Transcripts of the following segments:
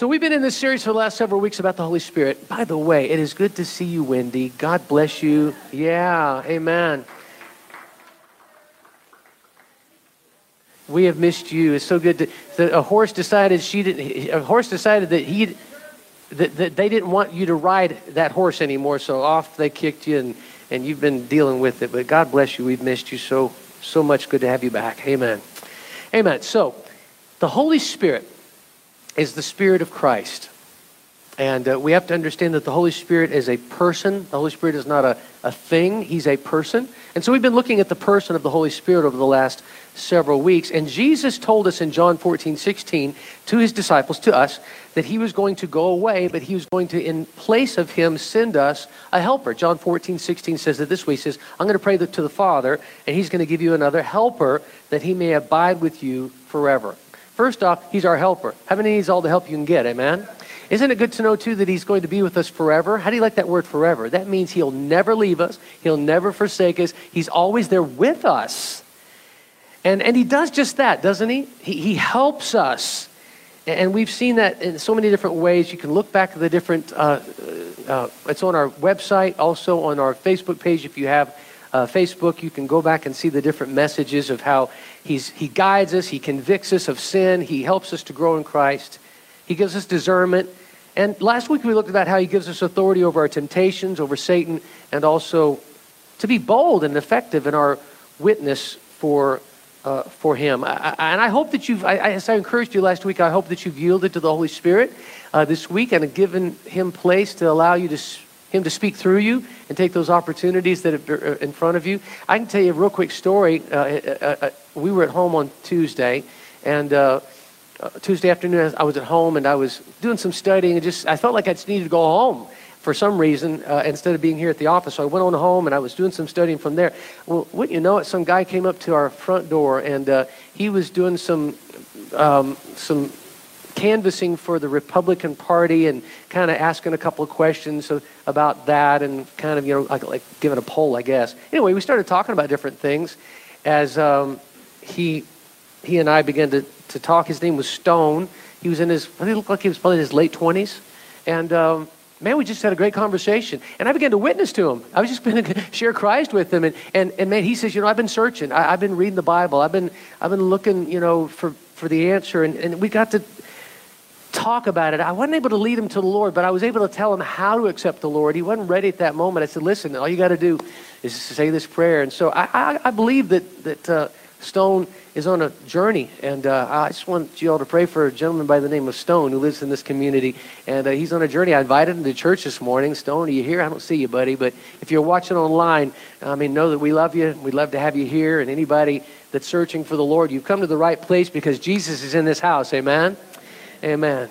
So, we've been in this series for the last several weeks about the Holy Spirit. By the way, it is good to see you, Wendy. God bless you. Yeah, amen. We have missed you. It's so good to. The, a horse decided she didn't. A horse decided that he, that, that they didn't want you to ride that horse anymore. So off they kicked you, and and you've been dealing with it. But God bless you. We've missed you so so much. Good to have you back. Amen. Amen. So, the Holy Spirit is the Spirit of Christ. And uh, we have to understand that the Holy Spirit is a person. The Holy Spirit is not a, a thing, He's a person. And so we've been looking at the person of the Holy Spirit over the last several weeks. And Jesus told us in John 14, 16, to His disciples, to us, that He was going to go away, but He was going to, in place of Him, send us a helper. John 14, 16 says it this way He says, I'm going to pray to the Father, and He's going to give you another helper that He may abide with you forever. First off, He's our helper. Heaven needs all the help you can get, amen? Isn't it good to know, too, that He's going to be with us forever? How do you like that word forever? That means He'll never leave us, He'll never forsake us, He's always there with us. And, and He does just that, doesn't He? He, he helps us. And we've seen that in so many different ways. You can look back at the different, uh, uh, it's on our website, also on our Facebook page if you have uh, Facebook. You can go back and see the different messages of how he's, he guides us, he convicts us of sin, he helps us to grow in Christ, he gives us discernment. And last week we looked about how he gives us authority over our temptations, over Satan, and also to be bold and effective in our witness for uh, for him. I, I, and I hope that you've, I, as I encouraged you last week, I hope that you've yielded to the Holy Spirit uh, this week and given him place to allow you to him to speak through you and take those opportunities that are in front of you. I can tell you a real quick story. Uh, uh, uh, we were at home on Tuesday, and uh, uh, Tuesday afternoon I was at home and I was doing some studying, and just I felt like I just needed to go home for some reason uh, instead of being here at the office. So I went on home and I was doing some studying from there. Well, wouldn't you know it? Some guy came up to our front door and he was doing some um, some canvassing for the Republican Party and kind of asking a couple of questions about that and kind of, you know, like, like giving a poll, I guess. Anyway, we started talking about different things as um, he, he and I began to, to talk. His name was Stone. He was in his, he looked like he was probably in his late 20s. And um, man, we just had a great conversation. And I began to witness to him. I was just going to share Christ with him. And, and, and man, he says, you know, I've been searching. I, have been reading the Bible. I've been, I've been looking, you know, for, for the answer. And, and we got to talk about it. I wasn't able to lead him to the Lord, but I was able to tell him how to accept the Lord. He wasn't ready at that moment. I said, listen, all you got to do is say this prayer. And so I, I, I believe that, that uh, Stone is on a journey. And uh, I just want you all to pray for a gentleman by the name of Stone who lives in this community. And uh, he's on a journey. I invited him to church this morning. Stone, are you here? I don't see you, buddy. But if you're watching online, I mean, know that we love you. We'd love to have you here. And anybody that's searching for the Lord, you've come to the right place because Jesus is in this house. Amen. Amen.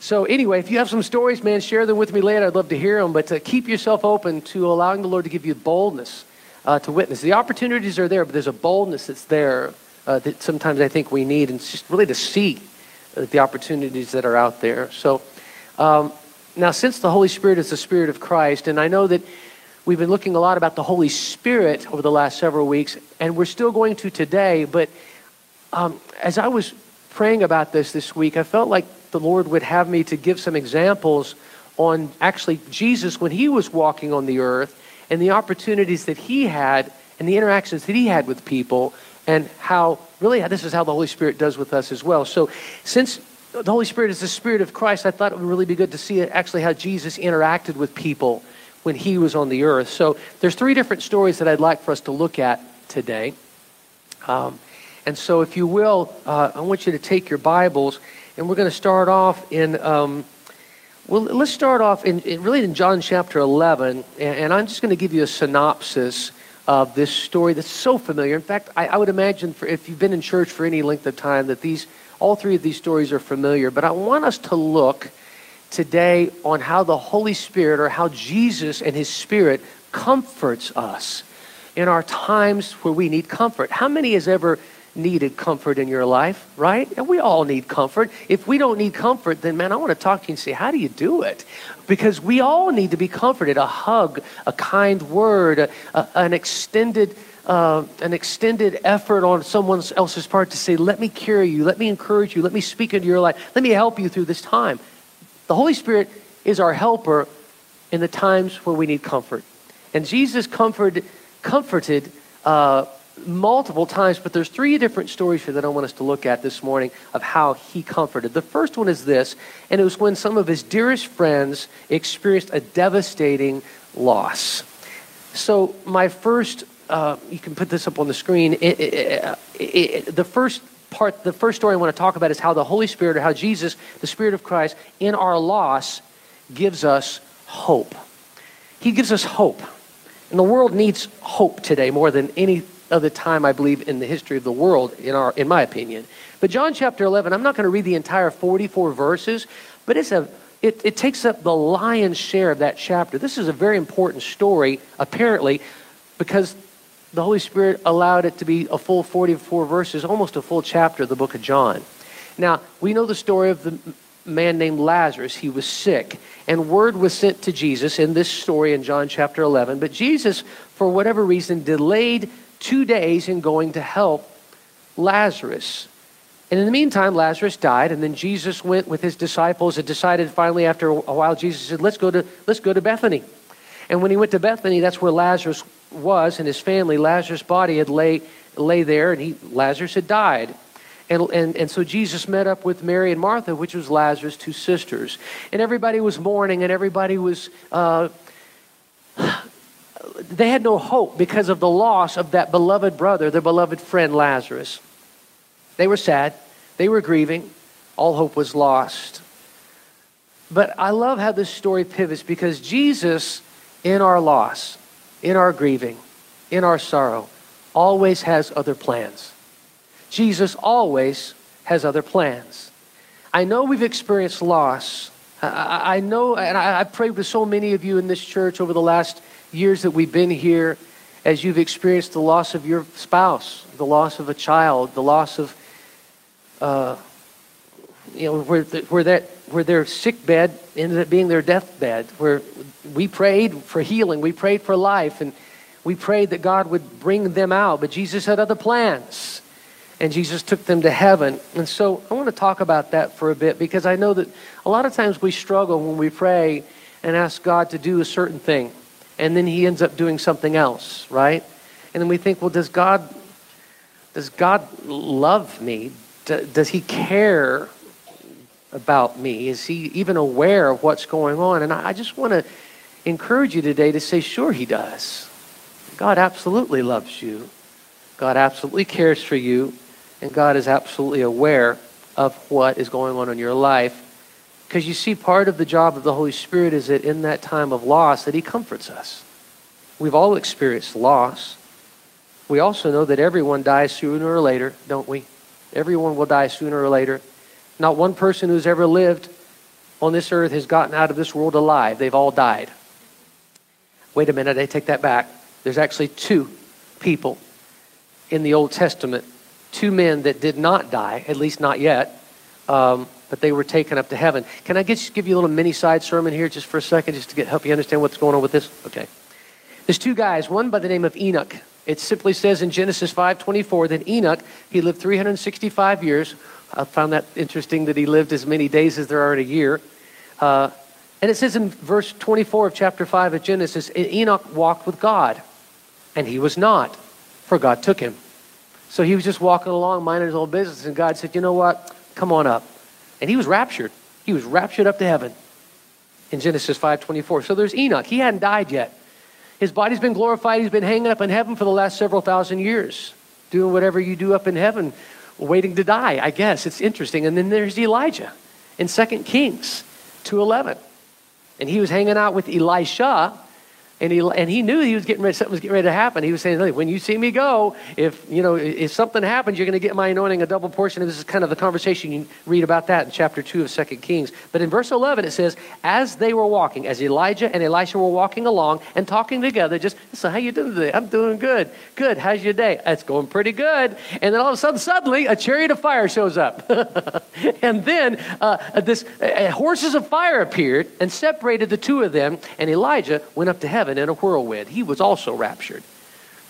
So, anyway, if you have some stories, man, share them with me later. I'd love to hear them. But uh, keep yourself open to allowing the Lord to give you boldness uh, to witness. The opportunities are there, but there's a boldness that's there uh, that sometimes I think we need. And it's just really to see uh, the opportunities that are out there. So, um, now, since the Holy Spirit is the Spirit of Christ, and I know that we've been looking a lot about the Holy Spirit over the last several weeks, and we're still going to today, but um, as I was praying about this this week, I felt like the Lord would have me to give some examples on actually Jesus when he was walking on the earth and the opportunities that he had and the interactions that he had with people and how really this is how the Holy Spirit does with us as well. So since the Holy Spirit is the Spirit of Christ, I thought it would really be good to see actually how Jesus interacted with people when he was on the earth. So there's three different stories that I'd like for us to look at today. Um, and so, if you will, uh, I want you to take your Bibles, and we're going to start off in. Um, well, let's start off in, in, really in John chapter 11, and, and I'm just going to give you a synopsis of this story that's so familiar. In fact, I, I would imagine for, if you've been in church for any length of time that these all three of these stories are familiar. But I want us to look today on how the Holy Spirit or how Jesus and His Spirit comforts us in our times where we need comfort. How many has ever needed comfort in your life, right? And we all need comfort. If we don't need comfort, then man, I want to talk to you and say, how do you do it? Because we all need to be comforted. A hug, a kind word, a, a, an extended uh, an extended effort on someone else's part to say, let me carry you, let me encourage you, let me speak into your life, let me help you through this time. The Holy Spirit is our helper in the times where we need comfort. And Jesus comforted, comforted uh, multiple times, but there's three different stories here that I want us to look at this morning of how he comforted. The first one is this, and it was when some of his dearest friends experienced a devastating loss. So, my first, uh, you can put this up on the screen. It, it, it, the first part, the first story I want to talk about is how the Holy Spirit, or how Jesus, the Spirit of Christ, in our loss, gives us hope. He gives us hope. And the world needs hope today more than any other time, I believe, in the history of the world, in, our, in my opinion. But John chapter 11, I'm not going to read the entire 44 verses, but it's a, it, it takes up the lion's share of that chapter. This is a very important story, apparently, because the Holy Spirit allowed it to be a full 44 verses, almost a full chapter of the book of John. Now, we know the story of the man named Lazarus. He was sick, and word was sent to Jesus in this story in John chapter 11. But Jesus, for whatever reason, delayed two days in going to help Lazarus. And in the meantime, Lazarus died, and then Jesus went with his disciples and decided finally after a while, Jesus said, Let's go to, let's go to Bethany. And when he went to Bethany, that's where Lazarus was and his family. Lazarus' body had lay, lay there, and he, Lazarus had died. And, and, and so Jesus met up with Mary and Martha, which was Lazarus' two sisters. And everybody was mourning, and everybody was uh, they had no hope because of the loss of that beloved brother, their beloved friend Lazarus. They were sad, they were grieving, all hope was lost. But I love how this story pivots because Jesus, in our loss, in our grieving, in our sorrow, always has other plans. Jesus always has other plans. I know we've experienced loss. I, know, and I, I've prayed with so many of you in this church over the last years that we've been here, as you've experienced the loss of your spouse, the loss of a child, the loss of, uh, you know, where, the, where, that, where their sick bed ended up being their deathbed, where we prayed for healing, we prayed for life, and we prayed that God would bring them out, but Jesus had other plans. And Jesus took them to heaven. And so I want to talk about that for a bit because I know that a lot of times we struggle when we pray and ask God to do a certain thing and then he ends up doing something else, right? And then we think, well, does God does God love me? Does he care about me? Is he even aware of what's going on? And I just want to encourage you today to say, sure, he does. God absolutely loves you. God absolutely cares for you. And God is absolutely aware of what is going on in your life. Because you see, part of the job of the Holy Spirit is that in that time of loss, that He comforts us. We've all experienced loss. We also know that everyone dies sooner or later, don't we? Everyone will die sooner or later. Not one person who's ever lived on this earth has gotten out of this world alive. They've all died. Wait a minute, I take that back. There's actually two people in the Old Testament, two men that did not die, at least not yet. Um, but they were taken up to heaven. Can I get, give you a little mini side sermon here just for a second, just to get, help you understand what's going on with this? Okay. There's two guys, one by the name of Enoch. It simply says in Genesis 5:24 that Enoch, he lived 365 years. I found that interesting that he lived as many days as there are in a year. Uh, and it says in verse 24 of chapter 5 of Genesis, Enoch walked with God, and he was not, for God took him. So he was just walking along, minding his own business, and God said, You know what? Come on up. And he was raptured. He was raptured up to heaven in Genesis 5:24. So there's Enoch. He hadn't died yet. His body's been glorified. He's been hanging up in heaven for the last several thousand years, doing whatever you do up in heaven, waiting to die, I guess. It's interesting. And then there's Elijah in 2 Kings 2:11. And he was hanging out with Elisha and he, and he knew he was getting ready, something was getting ready to happen. He was saying, when you see me go, if, you know, if something happens, you're going to get my anointing a double portion. And this is kind of the conversation you read about that in chapter 2 of 2 Kings. But in verse 11, it says, as they were walking, as Elijah and Elisha were walking along and talking together, just, so how you doing today? I'm doing good. Good. How's your day? It's going pretty good. And then all of a sudden, suddenly, a chariot of fire shows up. and then uh, this uh, horses of fire appeared and separated the two of them. And Elijah went up to heaven heaven in a whirlwind. He was also raptured.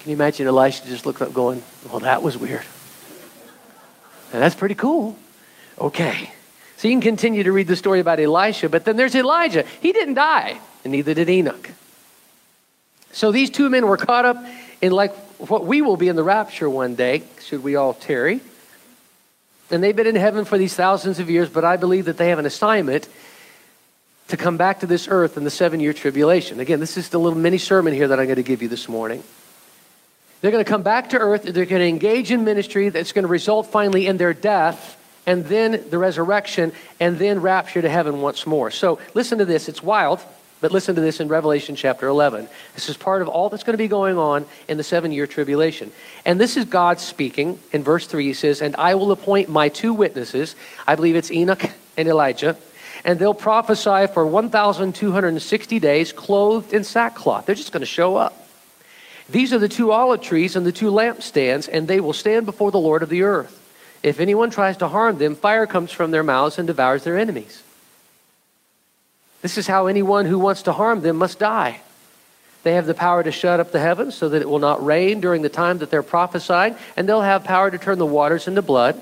Can you imagine Elisha just looked up going, Well, that was weird. That's pretty cool. Okay. So you can continue to read the story about Elisha, but then there's Elijah. He didn't die, and neither did Enoch. So these two men were caught up in like what we will be in the rapture one day, should we all tarry. And they've been in heaven for these thousands of years, but I believe that they have an assignment to come back to this earth in the seven year tribulation. Again, this is the little mini sermon here that I'm going to give you this morning. They're going to come back to earth, they're going to engage in ministry that's going to result finally in their death and then the resurrection, and then rapture to heaven once more. So listen to this. It's wild, but listen to this in Revelation chapter 11. This is part of all that's going to be going on in the seven year tribulation. And this is God speaking. In verse 3, he says, And I will appoint my two witnesses. I believe it's Enoch and Elijah. And they'll prophesy for 1,260 days, clothed in sackcloth. They're just going to show up. These are the two olive trees and the two lampstands, and they will stand before the Lord of the earth. If anyone tries to harm them, fire comes from their mouths and devours their enemies. This is how anyone who wants to harm them must die. They have the power to shut up the heavens so that it will not rain during the time that they're prophesying, and they'll have power to turn the waters into blood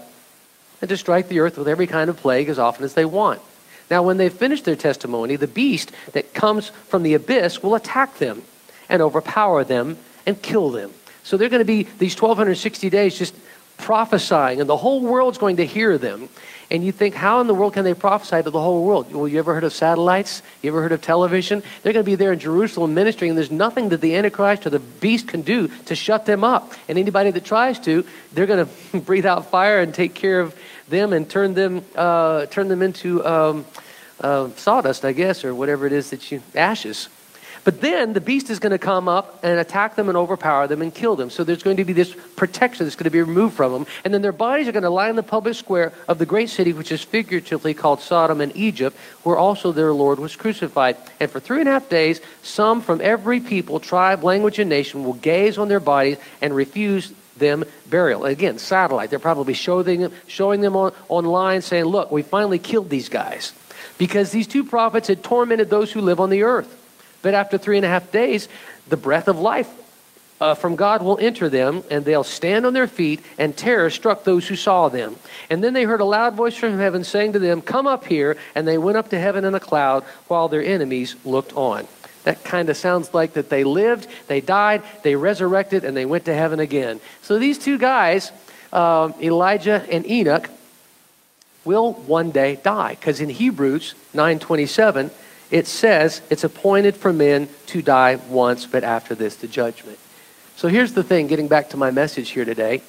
and to strike the earth with every kind of plague as often as they want. Now, when they've finished their testimony, the beast that comes from the abyss will attack them and overpower them and kill them. So they're going to be these 1260 days just prophesying, and the whole world's going to hear them. And you think, how in the world can they prophesy to the whole world? Well, you ever heard of satellites? You ever heard of television? They're going to be there in Jerusalem ministering, and there's nothing that the Antichrist or the beast can do to shut them up. And anybody that tries to, they're going to breathe out fire and take care of them and turn them, uh, turn them into um, uh, sawdust, I guess, or whatever it is that you, ashes. But then the beast is going to come up and attack them and overpower them and kill them. So there's going to be this protection that's going to be removed from them. And then their bodies are going to lie in the public square of the great city, which is figuratively called Sodom and Egypt, where also their Lord was crucified. And for three and a half days, some from every people, tribe, language, and nation will gaze on their bodies and refuse them burial. Again, satellite. They're probably showing them, showing them on, online saying, look, we finally killed these guys. Because these two prophets had tormented those who live on the earth. But after three and a half days, the breath of life uh, from God will enter them, and they'll stand on their feet, and terror struck those who saw them. And then they heard a loud voice from heaven saying to them, Come up here. And they went up to heaven in a cloud while their enemies looked on. That kind of sounds like that they lived, they died, they resurrected, and they went to heaven again. So these two guys, uh, Elijah and Enoch, will one day die. Because in Hebrews 927, it says it's appointed for men to die once, but after this, the judgment. So here's the thing, getting back to my message here today,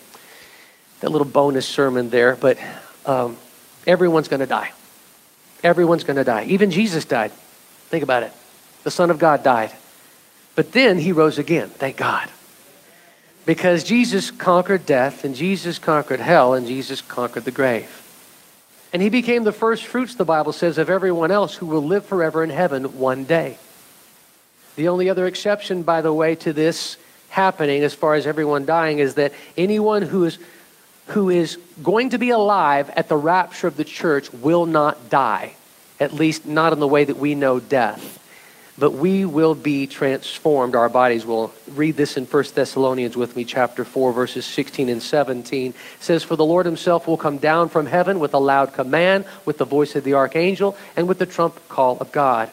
that little bonus sermon there, but um, everyone's going to die. Everyone's going to die. Even Jesus died. Think about it. The Son of God died. But then he rose again, thank God. Because Jesus conquered death, and Jesus conquered hell, and Jesus conquered the grave. And he became the first fruits, the Bible says, of everyone else who will live forever in heaven one day. The only other exception, by the way, to this happening as far as everyone dying is that anyone who is who is going to be alive at the rapture of the church will not die, at least not in the way that we know death but we will be transformed. Our bodies will. Read this in 1 Thessalonians with me, chapter 4, verses 16 and 17. It says, For the Lord himself will come down from heaven with a loud command, with the voice of the archangel, and with the trump call of God.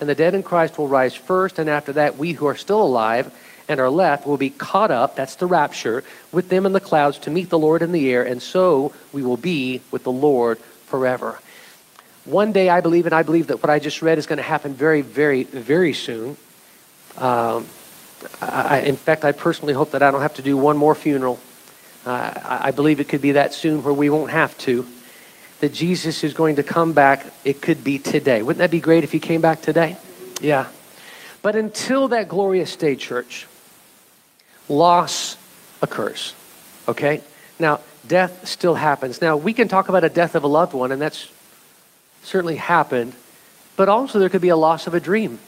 And the dead in Christ will rise first, and after that, we who are still alive and are left will be caught up, that's the rapture, with them in the clouds to meet the Lord in the air, and so we will be with the Lord forever. One day, I believe, and I believe that what I just read is going to happen very, very, very soon. Um, I, in fact, I personally hope that I don't have to do one more funeral. Uh, I, I believe it could be that soon where we won't have to. That Jesus is going to come back. It could be today. Wouldn't that be great if he came back today? Yeah. But until that glorious day, church, loss occurs. Okay? Now, death still happens. Now, we can talk about a death of a loved one, and that's certainly happened, but also there could be a loss of a dream.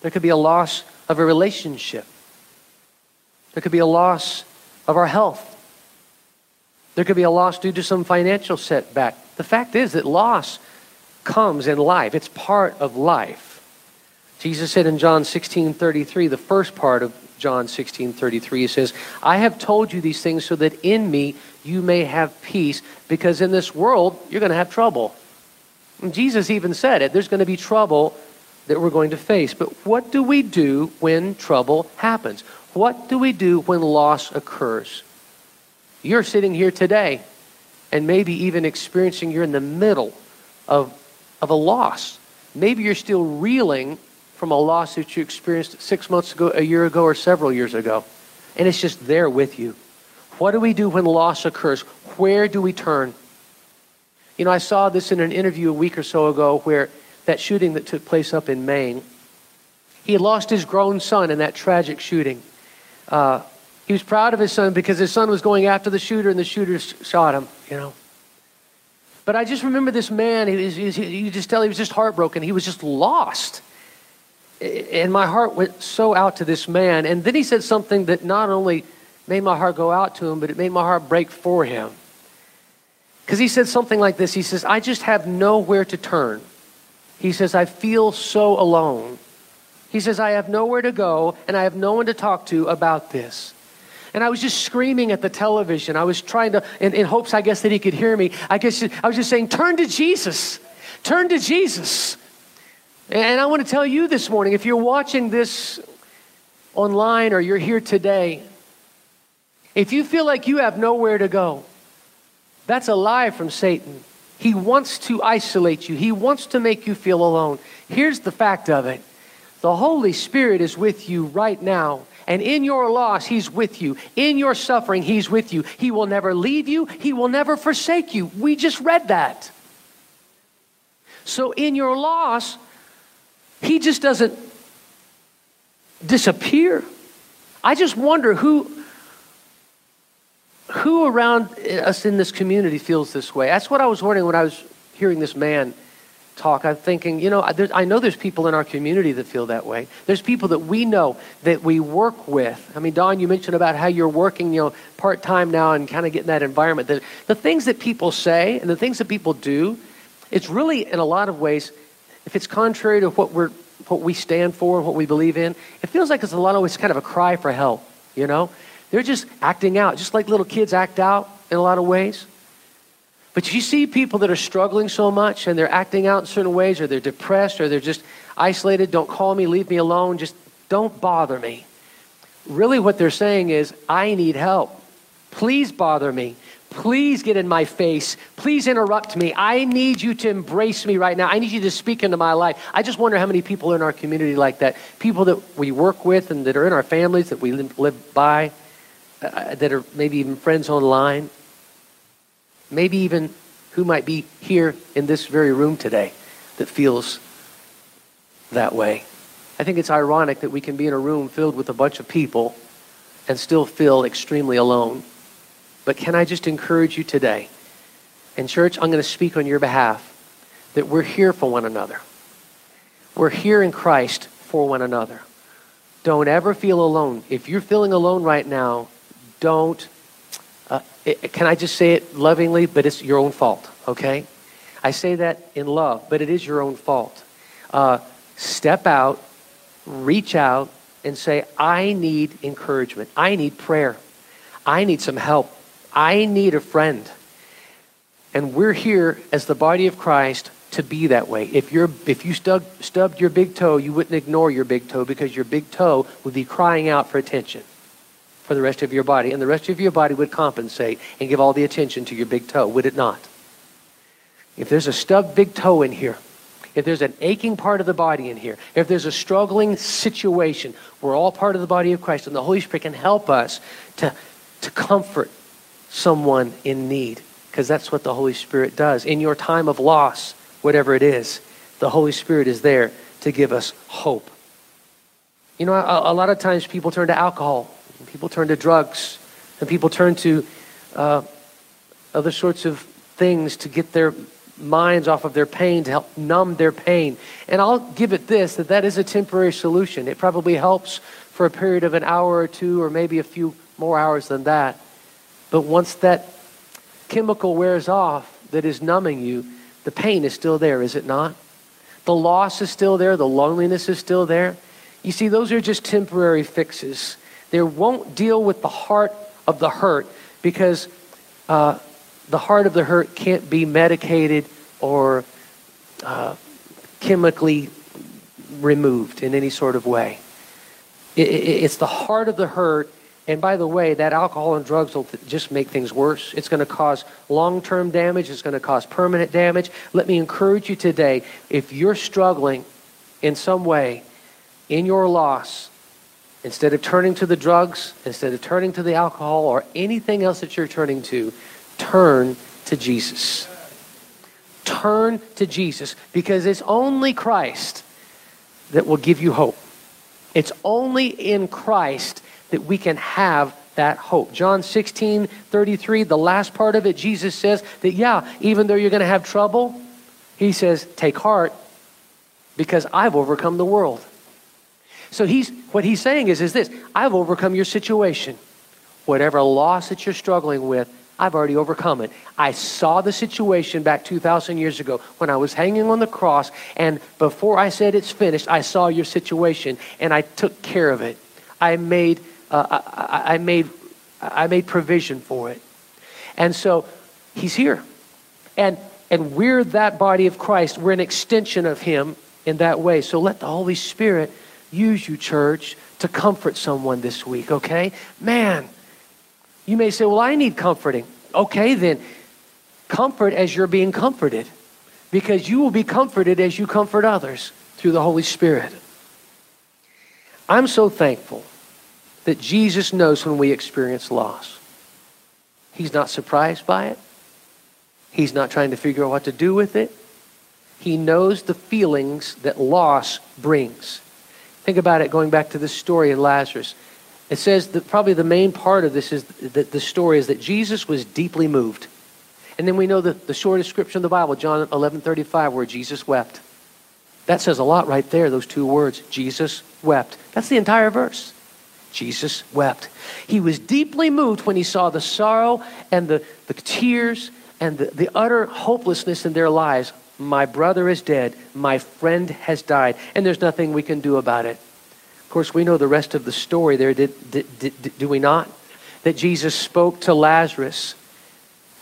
There could be a loss of a relationship. There could be a loss of our health. There could be a loss due to some financial setback. The fact is that loss comes in life, it's part of life. Jesus said in John 16 33, the first part of John 16 33. He says, I have told you these things so that in me you may have peace, because in this world you're going to have trouble. Jesus even said it there's going to be trouble that we're going to face. But what do we do when trouble happens? What do we do when loss occurs? You're sitting here today and maybe even experiencing you're in the middle of, of a loss. Maybe you're still reeling from a loss that you experienced six months ago, a year ago, or several years ago. And it's just there with you. What do we do when loss occurs? Where do we turn? You know, I saw this in an interview a week or so ago where that shooting that took place up in Maine, he lost his grown son in that tragic shooting. Uh, he was proud of his son because his son was going after the shooter and the shooter shot him, you know. But I just remember this man, he, was, he, you just tell he was just heartbroken. He was just lost. And my heart went so out to this man. And then he said something that not only made my heart go out to him, but it made my heart break for him. Because he said something like this He says, I just have nowhere to turn. He says, I feel so alone. He says, I have nowhere to go and I have no one to talk to about this. And I was just screaming at the television. I was trying to, in, in hopes, I guess, that he could hear me. I guess I was just saying, turn to Jesus. Turn to Jesus. And I want to tell you this morning if you're watching this online or you're here today, if you feel like you have nowhere to go, that's a lie from Satan. He wants to isolate you, he wants to make you feel alone. Here's the fact of it the Holy Spirit is with you right now. And in your loss, He's with you. In your suffering, He's with you. He will never leave you, He will never forsake you. We just read that. So in your loss, He just doesn't disappear. I just wonder who who around us in this community feels this way? That's what I was wondering when I was hearing this man talk. I'm thinking, you know, I know there's people in our community that feel that way. There's people that we know that we work with. I mean, Don, you mentioned about how you're working, you know, part time now and kind of getting that environment. The, the things that people say and the things that people do, it's really in a lot of ways, if it's contrary to what we're what we stand for what we believe in, it feels like it's a lot of ways kind of a cry for help. You know, they're just acting out, just like little kids act out in a lot of ways. But you see people that are struggling so much and they're acting out in certain ways, or they're depressed, or they're just isolated. Don't call me, leave me alone, just don't bother me. Really, what they're saying is, I need help. Please bother me. Please get in my face. Please interrupt me. I need you to embrace me right now. I need you to speak into my life. I just wonder how many people in our community like that. People that we work with and that are in our families that we live by Uh, that are maybe even friends online, maybe even who might be here in this very room today that feels that way. I think it's ironic that we can be in a room filled with a bunch of people and still feel extremely alone. But can I just encourage you today? And, church, I'm going to speak on your behalf that we're here for one another. We're here in Christ for one another. Don't ever feel alone. If you're feeling alone right now, don't, uh, it, can I just say it lovingly? But it's your own fault, okay? I say that in love, but it is your own fault. Uh, step out, reach out, and say, I need encouragement. I need prayer. I need some help. I need a friend. And we're here as the body of Christ to be that way. If, you're, if you stub, stubbed your big toe, you wouldn't ignore your big toe because your big toe would be crying out for attention for the rest of your body, and the rest of your body would compensate and give all the attention to your big toe, would it not? If there's a stubbed big toe in here, if there's an aching part of the body in here, if there's a struggling situation, we're all part of the body of Christ, and the Holy Spirit can help us to, to comfort someone in need, because that's what the Holy Spirit does. In your time of loss, whatever it is, the Holy Spirit is there to give us hope. You know, a, a lot of times people turn to alcohol and people turn to drugs, and people turn to uh, other sorts of things to get their minds off of their pain, to help numb their pain. And I'll give it this that that is a temporary solution. It probably helps for a period of an hour or two, or maybe a few more hours than that. But once that chemical wears off that is numbing you, the pain is still there, is it not? The loss is still there, the loneliness is still there. You see, those are just temporary fixes. They won't deal with the heart of the hurt because uh, the heart of the hurt can't be medicated or uh, chemically removed in any sort of way. It, it, it's the heart of the hurt. And by the way, that alcohol and drugs will just make things worse. It's going to cause long term damage, it's going to cause permanent damage. Let me encourage you today if you're struggling in some way in your loss, instead of turning to the drugs, instead of turning to the alcohol or anything else that you're turning to, turn to Jesus. Turn to Jesus because it's only Christ that will give you hope. It's only in Christ that we can have that hope. John 16, 33, the last part of it, Jesus says that, yeah, even though you're going to have trouble, he says, take heart because I've overcome the world. So he's, what he's saying is, is this I've overcome your situation. Whatever loss that you're struggling with, I've already overcome it. I saw the situation back 2,000 years ago when I was hanging on the cross, and before I said it's finished, I saw your situation and I took care of it. I made, uh, I, I, made, I made provision for it. And so he's here. And, and we're that body of Christ. We're an extension of him in that way. So let the Holy Spirit use you, church, to comfort someone this week, okay? Man, you may say, Well, I need comforting. Okay, then comfort as you're being comforted because you will be comforted as you comfort others through the Holy Spirit. I'm so thankful that Jesus knows when we experience loss. He's not surprised by it. He's not trying to figure out what to do with it. He knows the feelings that loss brings. Think about it going back to the story of Lazarus. It says that probably the main part of this is that the story is that Jesus was deeply moved. And then we know the, the short description of the Bible, John 11 35, where Jesus wept. That says a lot right there, those two words. Jesus wept. That's the entire verse. Jesus wept. He was deeply moved when he saw the sorrow and the, the tears and the, the utter hopelessness in their lives. My brother is dead. My friend has died. And there's nothing we can do about it. Of course, we know the rest of the story there, did, did, did, do we not? That Jesus spoke to Lazarus,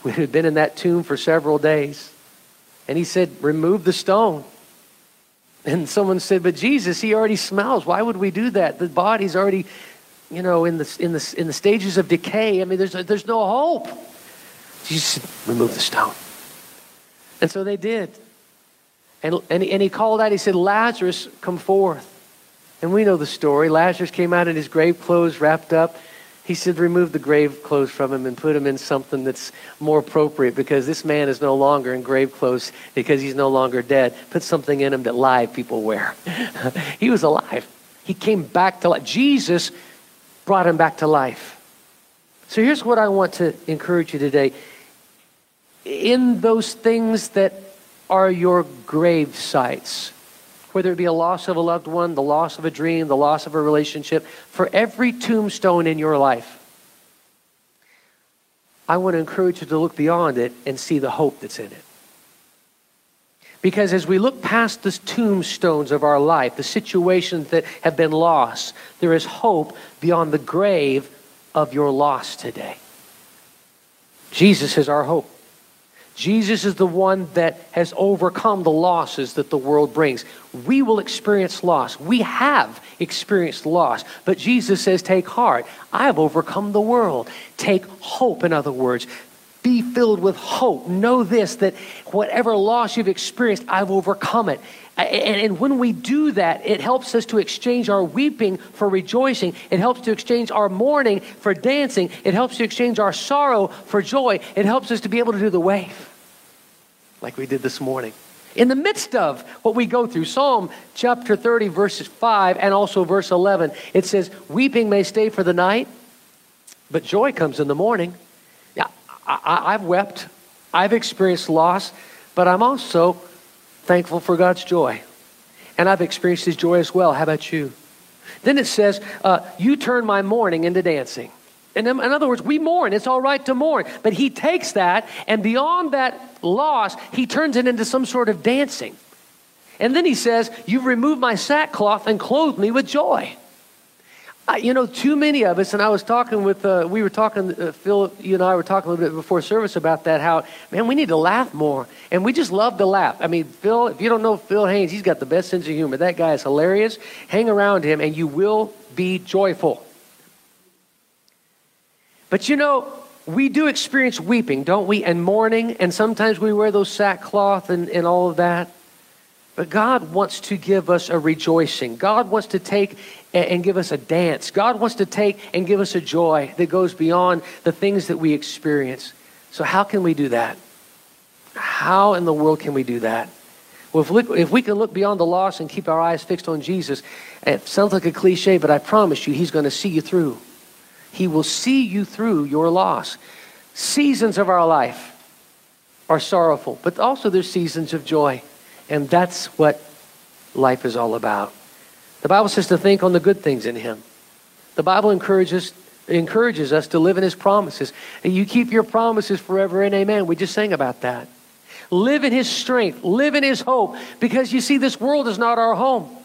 who had been in that tomb for several days. And he said, Remove the stone. And someone said, But Jesus, he already smells. Why would we do that? The body's already, you know, in the, in the, in the stages of decay. I mean, there's, there's no hope. Jesus said, Remove the stone. And so they did. And, and, and he called out, he said, Lazarus, come forth. And we know the story. Lazarus came out in his grave clothes wrapped up. He said, remove the grave clothes from him and put him in something that's more appropriate because this man is no longer in grave clothes because he's no longer dead. Put something in him that live people wear. he was alive. He came back to life. Jesus brought him back to life. So here's what I want to encourage you today. In those things that are your grave sites, whether it be a loss of a loved one, the loss of a dream, the loss of a relationship, for every tombstone in your life, I want to encourage you to look beyond it and see the hope that's in it. Because as we look past the tombstones of our life, the situations that have been lost, there is hope beyond the grave of your loss today. Jesus is our hope. Jesus is the one that has overcome the losses that the world brings. We will experience loss. We have experienced loss. But Jesus says, Take heart. I have overcome the world. Take hope, in other words. Be filled with hope. Know this that whatever loss you've experienced, I've overcome it. And, when we do that, it helps us to exchange our weeping for rejoicing. It helps to exchange our mourning for dancing. It helps to exchange our sorrow for joy. It helps us to be able to do the wave like we did this morning. In the midst of what we go through, Psalm chapter 30, verses 5 and also verse 11, it says, Weeping may stay for the night, but joy comes in the morning. Yeah, I, have wept, I've experienced loss, but I'm also thankful for God's joy. And I've experienced His joy as well. How about you? Then it says, uh, You turn my mourning into dancing. And in other words, we mourn. It's all right to mourn. But He takes that, and beyond that loss, He turns it into some sort of dancing. And then He says, You've removed my sackcloth and clothed me with joy. I, you know, too many of us, and I was talking with, uh, we were talking, uh, Phil, you and I were talking a little bit before service about that, how, man, we need to laugh more. And we just love to laugh. I mean, Phil, if you don't know Phil Haynes, he's got the best sense of humor. That guy is hilarious. Hang around him, and you will be joyful. But you know, we do experience weeping, don't we? And mourning, and sometimes we wear those sackcloth and, and all of that. But God wants to give us a rejoicing. God wants to take and give us a dance. God wants to take and give us a joy that goes beyond the things that we experience. So, how can we do that? How in the world can we do that? Well, if, we, if we can look beyond the loss and keep our eyes fixed on Jesus, it sounds like a cliche, but I promise you, He's going to see you through. He will see you through your loss. Seasons of our life are sorrowful, but also there's seasons of joy. And that's what life is all about. The Bible says to think on the good things in Him. The Bible encourages, encourages us to live in His promises. And you keep your promises forever and amen. We just sang about that. Live in His strength, live in His hope, because you see, this world is not our home.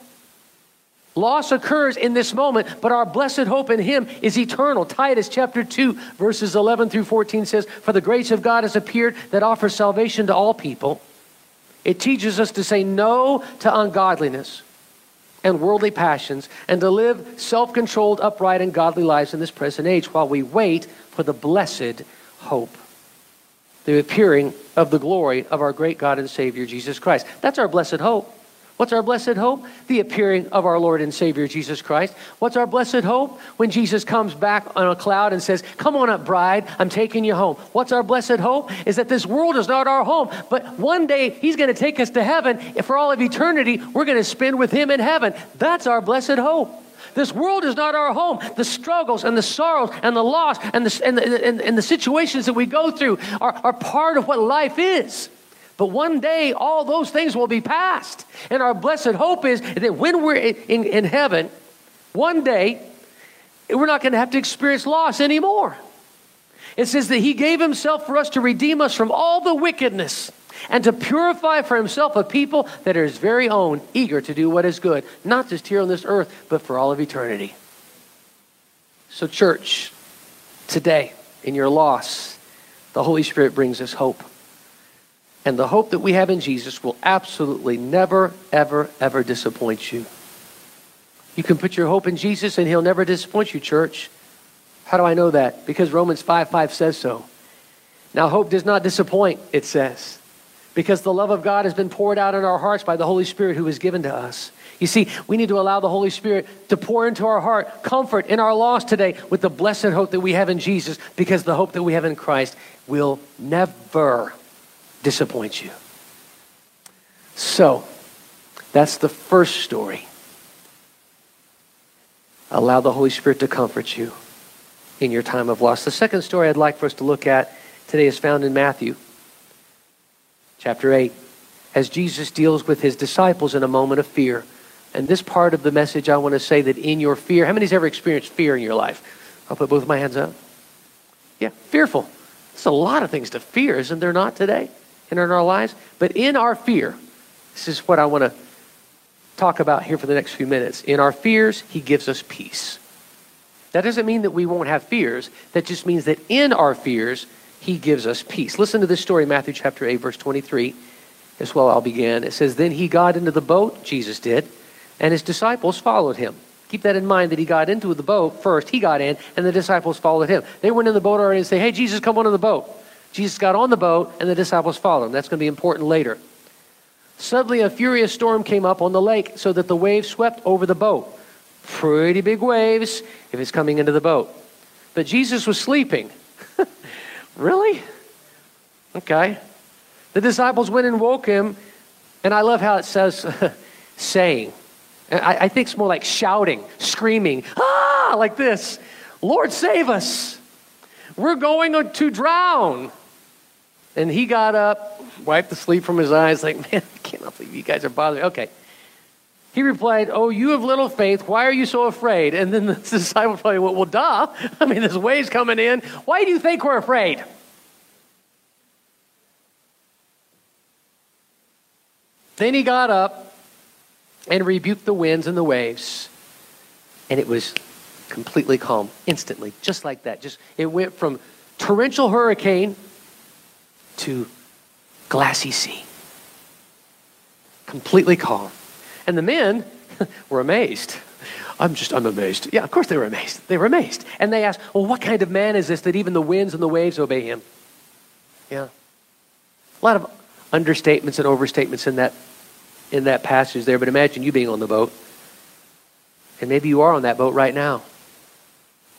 Loss occurs in this moment, but our blessed hope in Him is eternal. Titus chapter 2, verses 11 through 14 says, For the grace of God has appeared that offers salvation to all people it teaches us to say no to ungodliness and worldly passions and to live self controlled, upright, and godly lives in this present age while we wait for the blessed hope the appearing of the glory of our great God and Savior Jesus Christ. That's our blessed hope. What's our blessed hope? The appearing of our Lord and Savior Jesus Christ. What's our blessed hope? When Jesus comes back on a cloud and says, Come on up, bride, I'm taking you home. What's our blessed hope? Is that this world is not our home, but one day He's going to take us to heaven. For all of eternity, we're going to spend with Him in heaven. That's our blessed hope. This world is not our home. The struggles and the sorrows and the loss and the, and the, and, and the situations that we go through are, are part of what life is. But one day, all those things will be past. And our blessed hope is that when we're in, in, heaven, one day, we're not going to have to experience loss anymore. It says that He gave Himself for us to redeem us from all the wickedness and to purify for Himself a people that are His very own, eager to do what is good, not just here on this earth, but for all of eternity. So, church, today, in your loss, the Holy Spirit brings us hope. And the hope that we have in Jesus will absolutely never, ever, ever disappoint you. You can put your hope in Jesus and he'll never disappoint you, church. How do I know that? Because Romans 5 5 says so. Now, hope does not disappoint, it says, because the love of God has been poured out in our hearts by the Holy Spirit who is given to us. You see, we need to allow the Holy Spirit to pour into our heart comfort in our loss today with the blessed hope that we have in Jesus, because the hope that we have in Christ will never disappoint you. So, that's the first story. Allow the Holy Spirit to comfort you in your time of loss. The second story I'd like for us to look at today is found in Matthew chapter 8, as Jesus deals with his disciples in a moment of fear. And this part of the message, I want to say that in your fear, how many's ever experienced fear in your life? I'll put both my hands up. Yeah, fearful. There's a lot of things to fear, isn't there not today? And in our lives. But in our fear, this is what I want to talk about here for the next few minutes. In our fears, He gives us peace. That doesn't mean that we won't have fears. That just means that in our fears, He gives us peace. Listen to this story, Matthew chapter 8, verse 23. As well, I'll begin. It says, Then he got into the boat, Jesus did, and his disciples followed him. Keep that in mind that he got into the boat first. He got in, and the disciples followed him. They went in the boat already and say, Hey, Jesus, come on in the boat. Jesus got on the boat, and the disciples followed him. That's going to be important later. Suddenly, a furious storm came up on the lake so that the waves swept over the boat. Pretty big waves if it's coming into the boat. But Jesus was sleeping. really? Okay. The disciples went and woke him, and I love how it says saying. I, I think it's more like shouting, screaming, ah, like this Lord, save us. We're going to drown. And he got up, wiped the sleep from his eyes, like, man, I cannot believe you guys are bothering. Okay. He replied, Oh, you have little faith. Why are you so afraid? And then the disciples probably went, Well, duh. I mean, there's waves coming in. Why do you think we're afraid? Then he got up and rebuked the winds and the waves, and it was completely calm instantly, just like that. Just it went from torrential hurricane to glassy sea. Completely calm. And the men were amazed. I'm just, I'm amazed. Yeah, of course they were amazed. They were amazed. And they asked, well, what kind of man is this that even the winds and the waves obey him? Yeah. A lot of understatements and overstatements in that, in that passage there, but imagine you being on the boat. And maybe you are on that boat right now.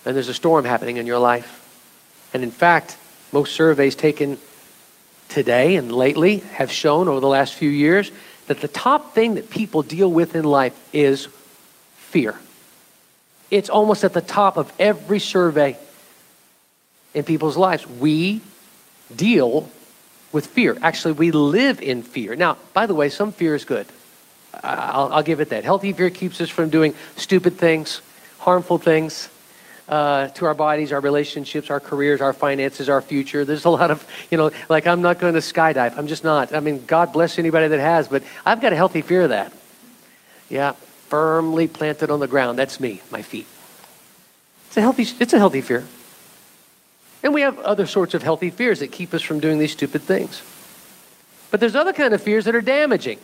And there's a storm happening in your life. And in fact, most surveys taken today and lately have shown over the last few years that the top thing that people deal with in life is fear. It's almost at the top of every survey in people's lives. We deal with fear. Actually, we live in fear. Now, by the way, some fear is good. I'll, I'll give it that. Healthy fear keeps us from doing stupid things, harmful things. Uh, to our bodies, our relationships, our careers, our finances, our future. There's a lot of, you know, like I'm not going to skydive. I'm just not. I mean, God bless anybody that has, but I've got a healthy fear of that. Yeah, firmly planted on the ground. That's me, my feet. It's a healthy, it's a healthy fear. And we have other sorts of healthy fears that keep us from doing these stupid things. But there's other kind of fears that are damaging.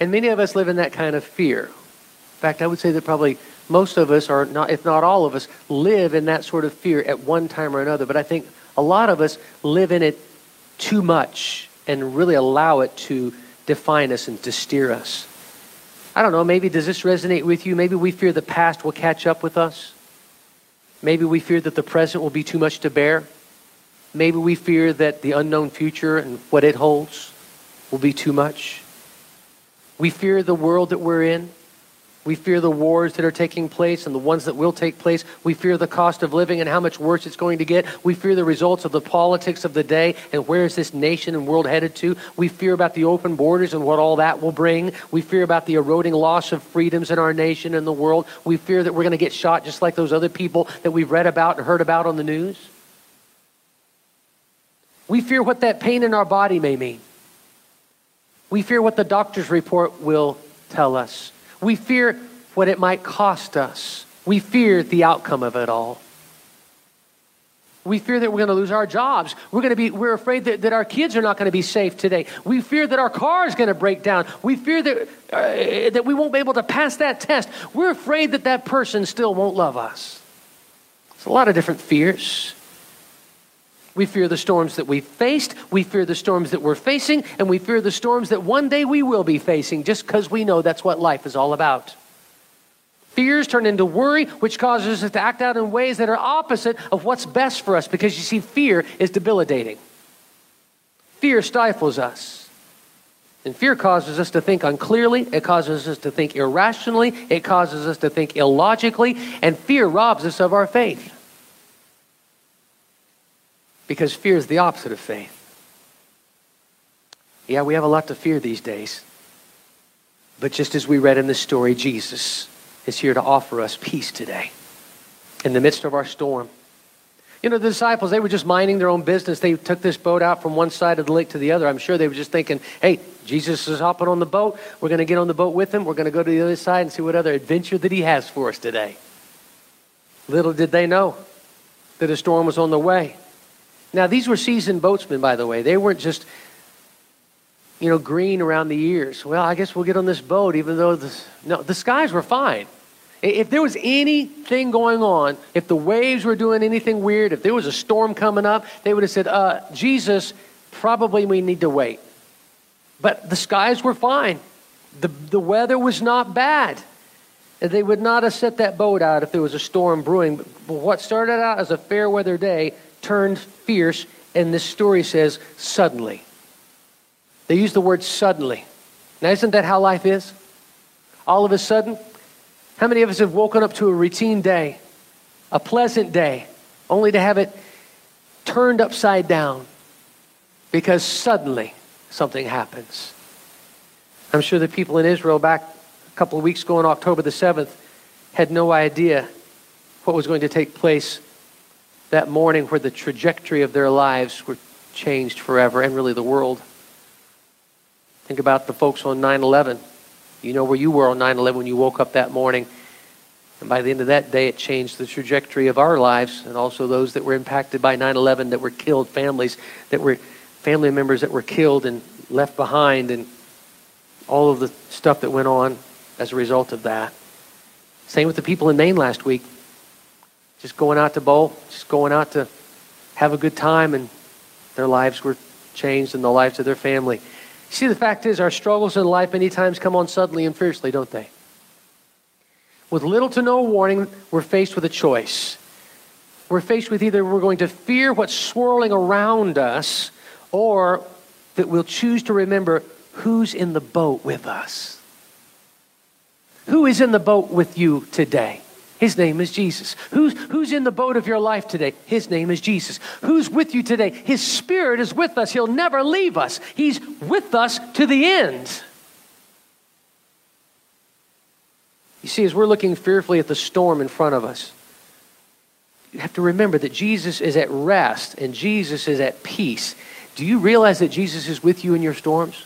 And many of us live in that kind of fear. In fact, I would say that probably most of us, are not, if not all of us, live in that sort of fear at one time or another. But I think a lot of us live in it too much and really allow it to define us and to steer us. I don't know, maybe does this resonate with you? Maybe we fear the past will catch up with us. Maybe we fear that the present will be too much to bear. Maybe we fear that the unknown future and what it holds will be too much. We fear the world that we're in. We fear the wars that are taking place and the ones that will take place. We fear the cost of living and how much worse it's going to get. We fear the results of the politics of the day and where is this nation and world headed to. We fear about the open borders and what all that will bring. We fear about the eroding loss of freedoms in our nation and the world. We fear that we're going to get shot just like those other people that we've read about and heard about on the news. We fear what that pain in our body may mean. We fear what the doctor's report will tell us. We fear what it might cost us. We fear the outcome of it all. We fear that we're going to lose our jobs. We're going to be, we're afraid that, that our kids are not going to be safe today. We fear that our car is going to break down. We fear that, uh, that we won't be able to pass that test. We're afraid that that person still won't love us. It's a lot of different fears. We fear the storms that we faced. We fear the storms that we're facing. And we fear the storms that one day we will be facing just because we know that's what life is all about. Fears turn into worry, which causes us to act out in ways that are opposite of what's best for us because you see, fear is debilitating. Fear stifles us. And fear causes us to think unclearly. It causes us to think irrationally. It causes us to think illogically. And fear robs us of our faith because fear is the opposite of faith. Yeah, we have a lot to fear these days. But just as we read in the story, Jesus is here to offer us peace today in the midst of our storm. You know, the disciples, they were just minding their own business. They took this boat out from one side of the lake to the other. I'm sure they were just thinking, hey, Jesus is hopping on the boat. We're going to get on the boat with him. We're going to go to the other side and see what other adventure that he has for us today. Little did they know that a storm was on the way. Now, these were seasoned boatsmen, by the way. They weren't just, you know, green around the ears. Well, I guess we'll get on this boat, even though the, no, the skies were fine. If there was anything going on, if the waves were doing anything weird, if there was a storm coming up, they would have said, uh, Jesus, probably we need to wait. But the skies were fine. The, the weather was not bad. They would not have set that boat out if there was a storm brewing. But what started out as a fair weather day turned fierce, and this story says suddenly. They use the word suddenly. Now, isn't that how life is? All of a sudden? How many of us have woken up to a routine day, a pleasant day, only to have it turned upside down because suddenly something happens? I'm sure the people in Israel back a couple of weeks ago on October the 7th had no idea what was going to take place that morning where the trajectory of their lives were changed forever and really the world. Think about the folks on 9 11. You know where you were on 9 11 when you woke up that morning And by the end of that day, it changed the trajectory of our lives and also those that were impacted by 9 11 that were killed, families that were family members that were killed and left behind, and all of the stuff that went on as a result of that. Same with the people in Maine last week. Just going out to bowl, just going out to have a good time, and their lives were changed and the lives of their family. See, the fact is, our struggles in life many times come on suddenly and fiercely, don't they? With little to no warning, we're faced with a choice. We're faced with either we're going to fear what's swirling around us, or that we'll choose to remember who's in the boat with us. Who is in the boat with you today? His name is Jesus. Who's, who's in the boat of your life today? His name is Jesus. Who's with you today? His Spirit is with us. He'll never leave us. He's with us to the end. You see, as we're looking fearfully at the storm in front of us, you have to remember that Jesus is at rest and Jesus is at peace. Do you realize that Jesus is with you in your storms?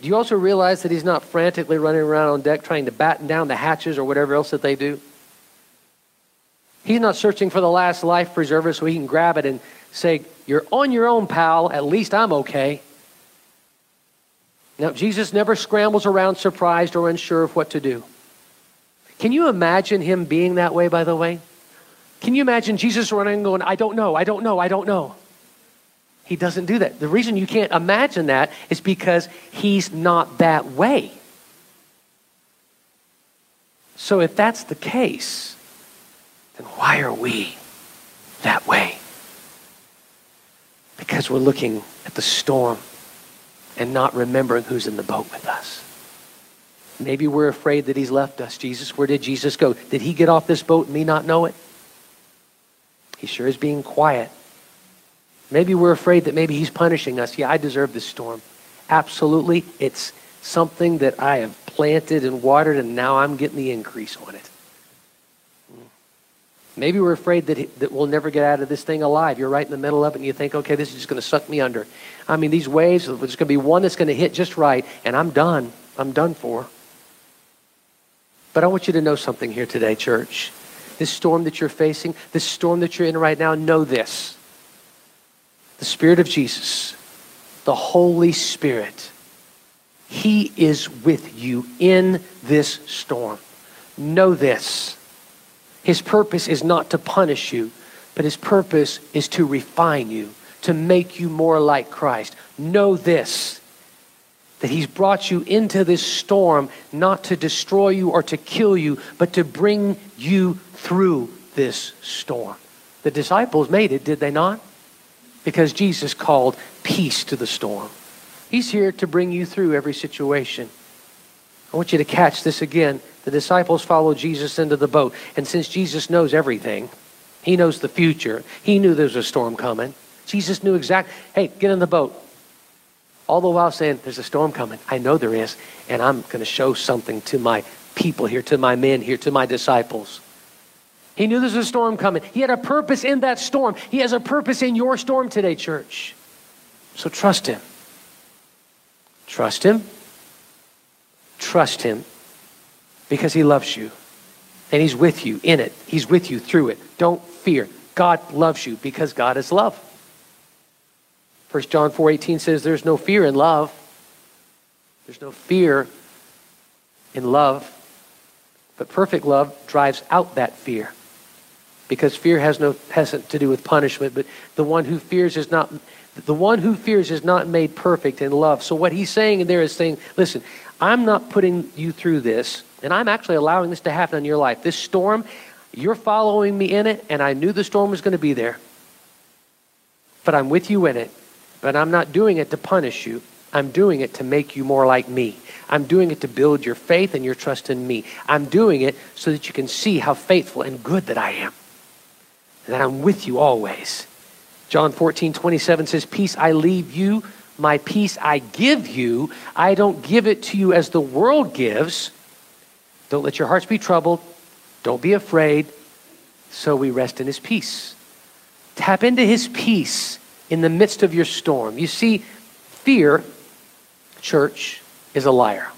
Do you also realize that he's not frantically running around on deck trying to batten down the hatches or whatever else that they do? He's not searching for the last life preserver so he can grab it and say, You're on your own, pal. At least I'm okay. Now, Jesus never scrambles around surprised or unsure of what to do. Can you imagine him being that way, by the way? Can you imagine Jesus running and going, I don't know, I don't know, I don't know? He doesn't do that. The reason you can't imagine that is because he's not that way. So if that's the case, then why are we that way? Because we're looking at the storm and not remembering who's in the boat with us. Maybe we're afraid that he's left us. Jesus, where did Jesus go? Did he get off this boat and me not know it? He sure is being quiet. Maybe we're afraid that maybe he's punishing us. Yeah, I deserve this storm. Absolutely. It's something that I have planted and watered, and now I'm getting the increase on it. Maybe we're afraid that, that we'll never get out of this thing alive. You're right in the middle of it, and you think, okay, this is just going to suck me under. I mean, these waves, there's going to be one that's going to hit just right, and I'm done. I'm done for. But I want you to know something here today, church. This storm that you're facing, this storm that you're in right now, know this the Spirit of Jesus, the Holy Spirit, He is with you in this storm. Know this. His purpose is not to punish you, but His purpose is to refine you, to make you more like Christ. Know this that He's brought you into this storm not to destroy you or to kill you, but to bring you through this storm. The disciples made it, did they not? Because Jesus called peace to the storm. He's here to bring you through every situation. I want you to catch this again. The disciples followed Jesus into the boat, and since Jesus knows everything, he knows the future. He knew there was a storm coming. Jesus knew exactly, Hey, get in the boat. All the while saying, "There's a storm coming. I know there is, and I'm going to show something to my people here, to my men here, to my disciples." He knew there was a storm coming. He had a purpose in that storm. He has a purpose in your storm today, church. So trust Him. Trust Him. Trust Him because He loves you and He's with you in it. He's with you through it. Don't fear. God loves you because God is love. 1 John 4:18 says there's no fear in love. There's no fear in love. But perfect love drives out that fear because fear has no has to do with punishment but the one who fears is not the one who fears is not made perfect in love. So what he's saying in there is saying listen i'm not putting you through this and i'm actually allowing this to happen in your life. This storm you're following me in it and i knew the storm was going to be there but i'm with you in it but i'm not doing it to punish you. I'm doing it to make you more like me. I'm doing it to build your faith and your trust in me. I'm doing it so that you can see how faithful and good that I am that I'm with you always. John 14, 27 says, Peace I leave you, my peace I give you. I don't give it to you as the world gives. Don't let your hearts be troubled. Don't be afraid. So we rest in his peace. Tap into his peace in the midst of your storm. You see, fear, church, is a liar.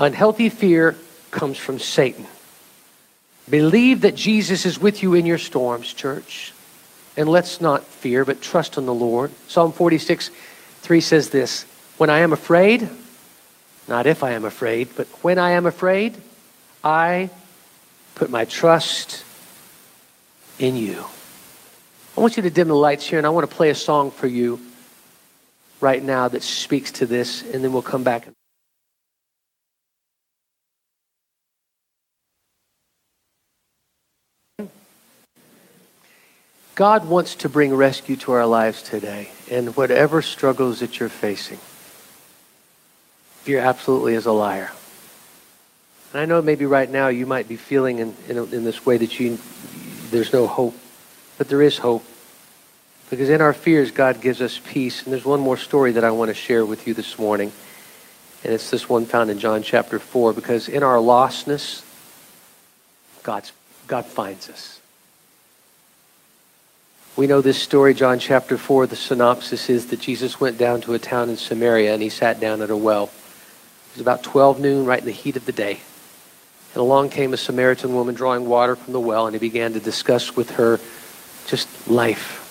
Unhealthy fear comes from Satan. Believe that Jesus is with you in your storms, church. And let's not fear, but trust in the Lord. Psalm 46, 3 says this When I am afraid, not if I am afraid, but when I am afraid, I put my trust in you. I want you to dim the lights here, and I want to play a song for you right now that speaks to this, and then we'll come back. God wants to bring rescue to our lives today, and whatever struggles that you're facing, you're absolutely as a liar. And I know maybe right now you might be feeling in, in, in this way that you, there's no hope, but there is hope. Because in our fears, God gives us peace. And there's one more story that I want to share with you this morning. And it's this one found in John chapter 4. Because in our lostness, God's, God finds us. We know this story, John chapter 4. The synopsis is that Jesus went down to a town in Samaria and he sat down at a well. It was about 12 noon, right in the heat of the day. And along came a Samaritan woman drawing water from the well, and he began to discuss with her just life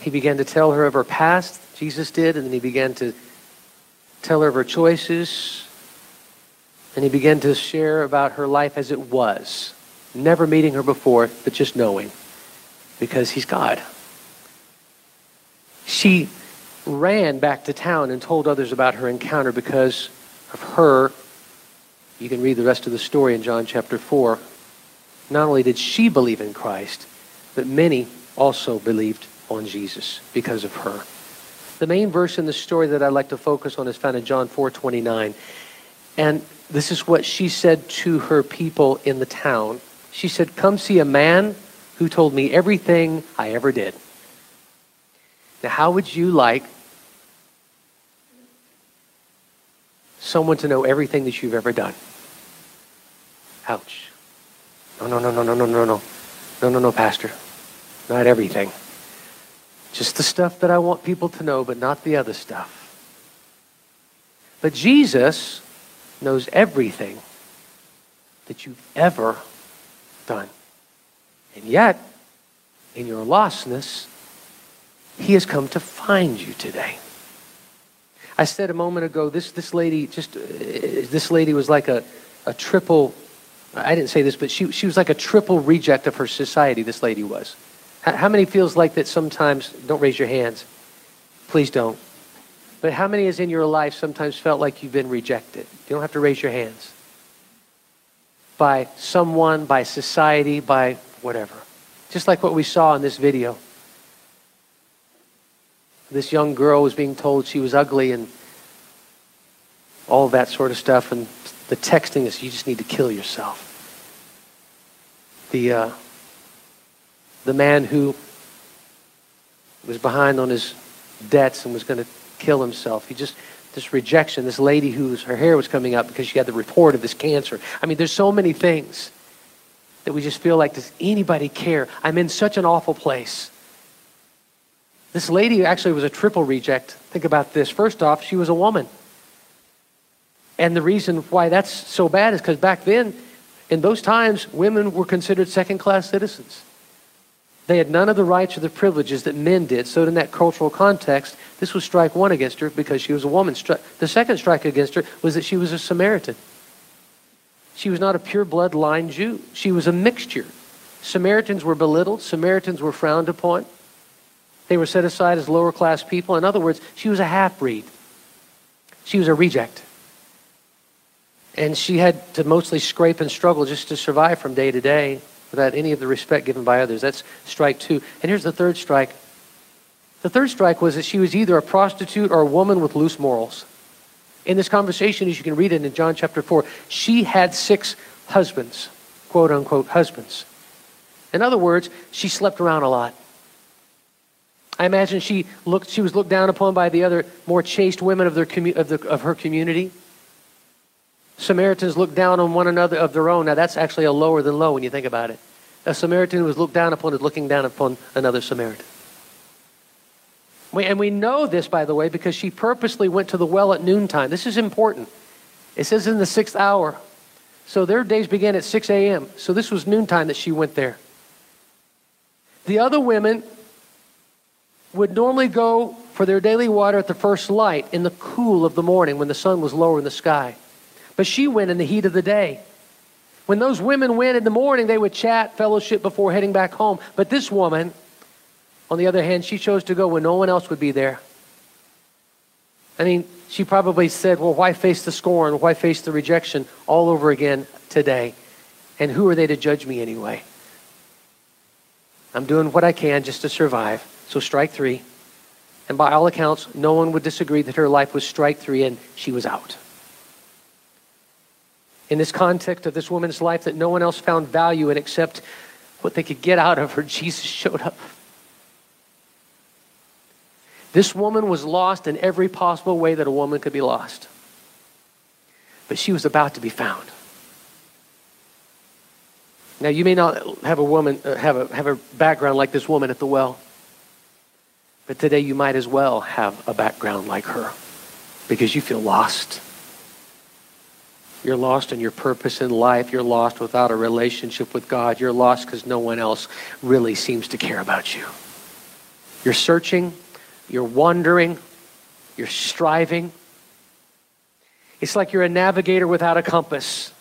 he began to tell her of her past, Jesus did, and then he began to tell her of her choices. And he began to share about her life as it was, never meeting her before, but just knowing, because he's God. She ran back to town and told others about her encounter because of her. You can read the rest of the story in John chapter 4. Not only did she believe in Christ, but many also believed on Jesus because of her. The main verse in the story that I'd like to focus on is found in John 4:29. And this is what she said to her people in the town. She said, "Come see a man who told me everything I ever did." Now, how would you like someone to know everything that you've ever done? Ouch. No, no, no, no, no, no, no, no. No, no, no, Pastor. Not everything. Just the stuff that I want people to know, but not the other stuff. But Jesus knows everything that you've ever done. And yet, in your lostness, he has come to find you today. I said a moment ago, this, this lady just, uh, this lady was like a, a triple, I didn't say this, but she, she was like a triple reject of her society, this lady was. How many feels like that sometimes? Don't raise your hands. Please don't. But how many is in your life sometimes felt like you've been rejected? You don't have to raise your hands. By someone, by society, by whatever. Just like what we saw in this video. This young girl was being told she was ugly and all that sort of stuff. And the texting is, you just need to kill yourself. The, uh, the man who was behind on his debts and was going to kill himself. He just this rejection. This lady whose her hair was coming up because she had the report of this cancer. I mean, there's so many things that we just feel like does anybody care? I'm in such an awful place. This lady actually was a triple reject. Think about this. First off, she was a woman. And the reason why that's so bad is because back then, in those times, women were considered second class citizens. They had none of the rights or the privileges that men did. So, in that cultural context, this was strike one against her because she was a woman. The second strike against her was that she was a Samaritan. She was not a pure blood line Jew, she was a mixture. Samaritans were belittled, Samaritans were frowned upon. They were set aside as lower class people. In other words, she was a half breed, she was a reject. And she had to mostly scrape and struggle just to survive from day to day without any of the respect given by others. That's strike two. And here's the third strike. The third strike was that she was either a prostitute or a woman with loose morals. In this conversation, as you can read it in John chapter 4, she had six husbands, quote unquote husbands. In other words, she slept around a lot. I imagine she looked she was looked down upon by the other more chaste women of, their commu- of, the, of her community. Samaritans looked down on one another of their own. Now, that's actually a lower than low when you think about it. A Samaritan was looked down upon is looking down upon another Samaritan. We, and we know this, by the way, because she purposely went to the well at noontime. This is important. It says in the sixth hour. So their days began at 6 a.m. So this was noontime that she went there. The other women would normally go for their daily water at the first light in the cool of the morning when the sun was lower in the sky. But she went in the heat of the day. When those women went in the morning, they would chat, fellowship before heading back home. But this woman, on the other hand, she chose to go when no one else would be there. I mean, she probably said, Well, why face the scorn? Why face the rejection all over again today? And who are they to judge me anyway? I'm doing what I can just to survive. So, strike three. And by all accounts, no one would disagree that her life was strike three and she was out. In this context of this woman's life that no one else found value in except what they could get out of her, Jesus showed up. This woman was lost in every possible way that a woman could be lost. But she was about to be found. Now, you may not have a woman uh, have a have a background like this woman at the well. But today you might as well have a background like her because you feel lost. You're lost in your purpose in life. You're lost without a relationship with God. You're lost because no one else really seems to care about you. You're searching, you're wandering, you're striving. It's like you're a navigator without a compass.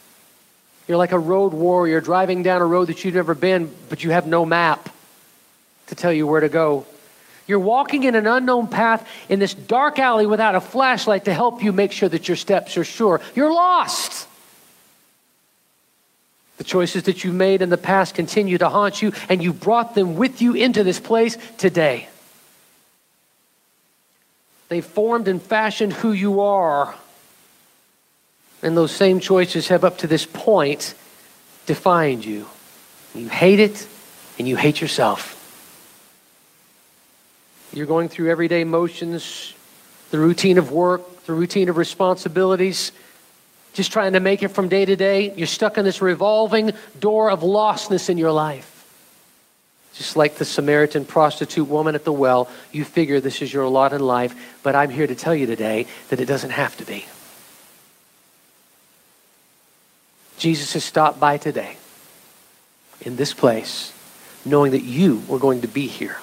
You're like a road warrior driving down a road that you've never been, but you have no map to tell you where to go. You're walking in an unknown path in this dark alley without a flashlight to help you make sure that your steps are sure. You're lost. The choices that you made in the past continue to haunt you, and you brought them with you into this place today. They formed and fashioned who you are. And those same choices have, up to this point, defined you. You hate it, and you hate yourself. You're going through everyday motions, the routine of work, the routine of responsibilities, just trying to make it from day to day. You're stuck in this revolving door of lostness in your life. Just like the Samaritan prostitute woman at the well, you figure this is your lot in life, but I'm here to tell you today that it doesn't have to be. Jesus has stopped by today in this place, knowing that you were going to be here.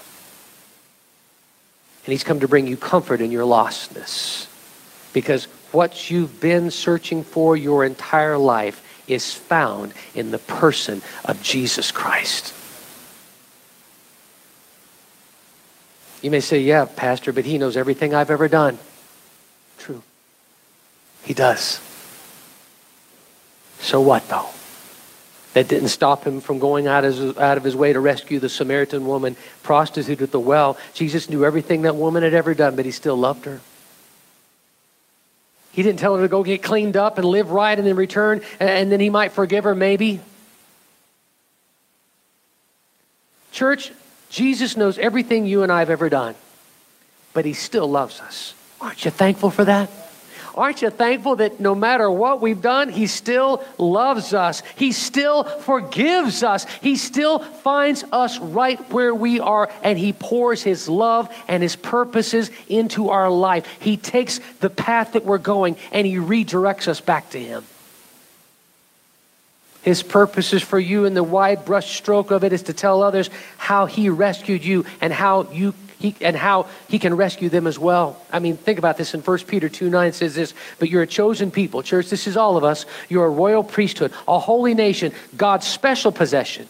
And he's come to bring you comfort in your lostness. Because what you've been searching for your entire life is found in the person of Jesus Christ. You may say, yeah, Pastor, but he knows everything I've ever done. True. He does. So what, though? That didn't stop him from going out, his, out of his way to rescue the Samaritan woman prostitute at the well. Jesus knew everything that woman had ever done, but he still loved her. He didn't tell her to go get cleaned up and live right and then return, and then he might forgive her, maybe. Church, Jesus knows everything you and I have ever done, but he still loves us. Aren't you thankful for that? Aren't you thankful that no matter what we've done, He still loves us? He still forgives us. He still finds us right where we are, and He pours His love and His purposes into our life. He takes the path that we're going and He redirects us back to Him. His purposes for you and the wide brush stroke of it is to tell others how He rescued you and how you he, and how he can rescue them as well. I mean, think about this in 1 Peter 2 9 says this, but you're a chosen people. Church, this is all of us. You're a royal priesthood, a holy nation, God's special possession,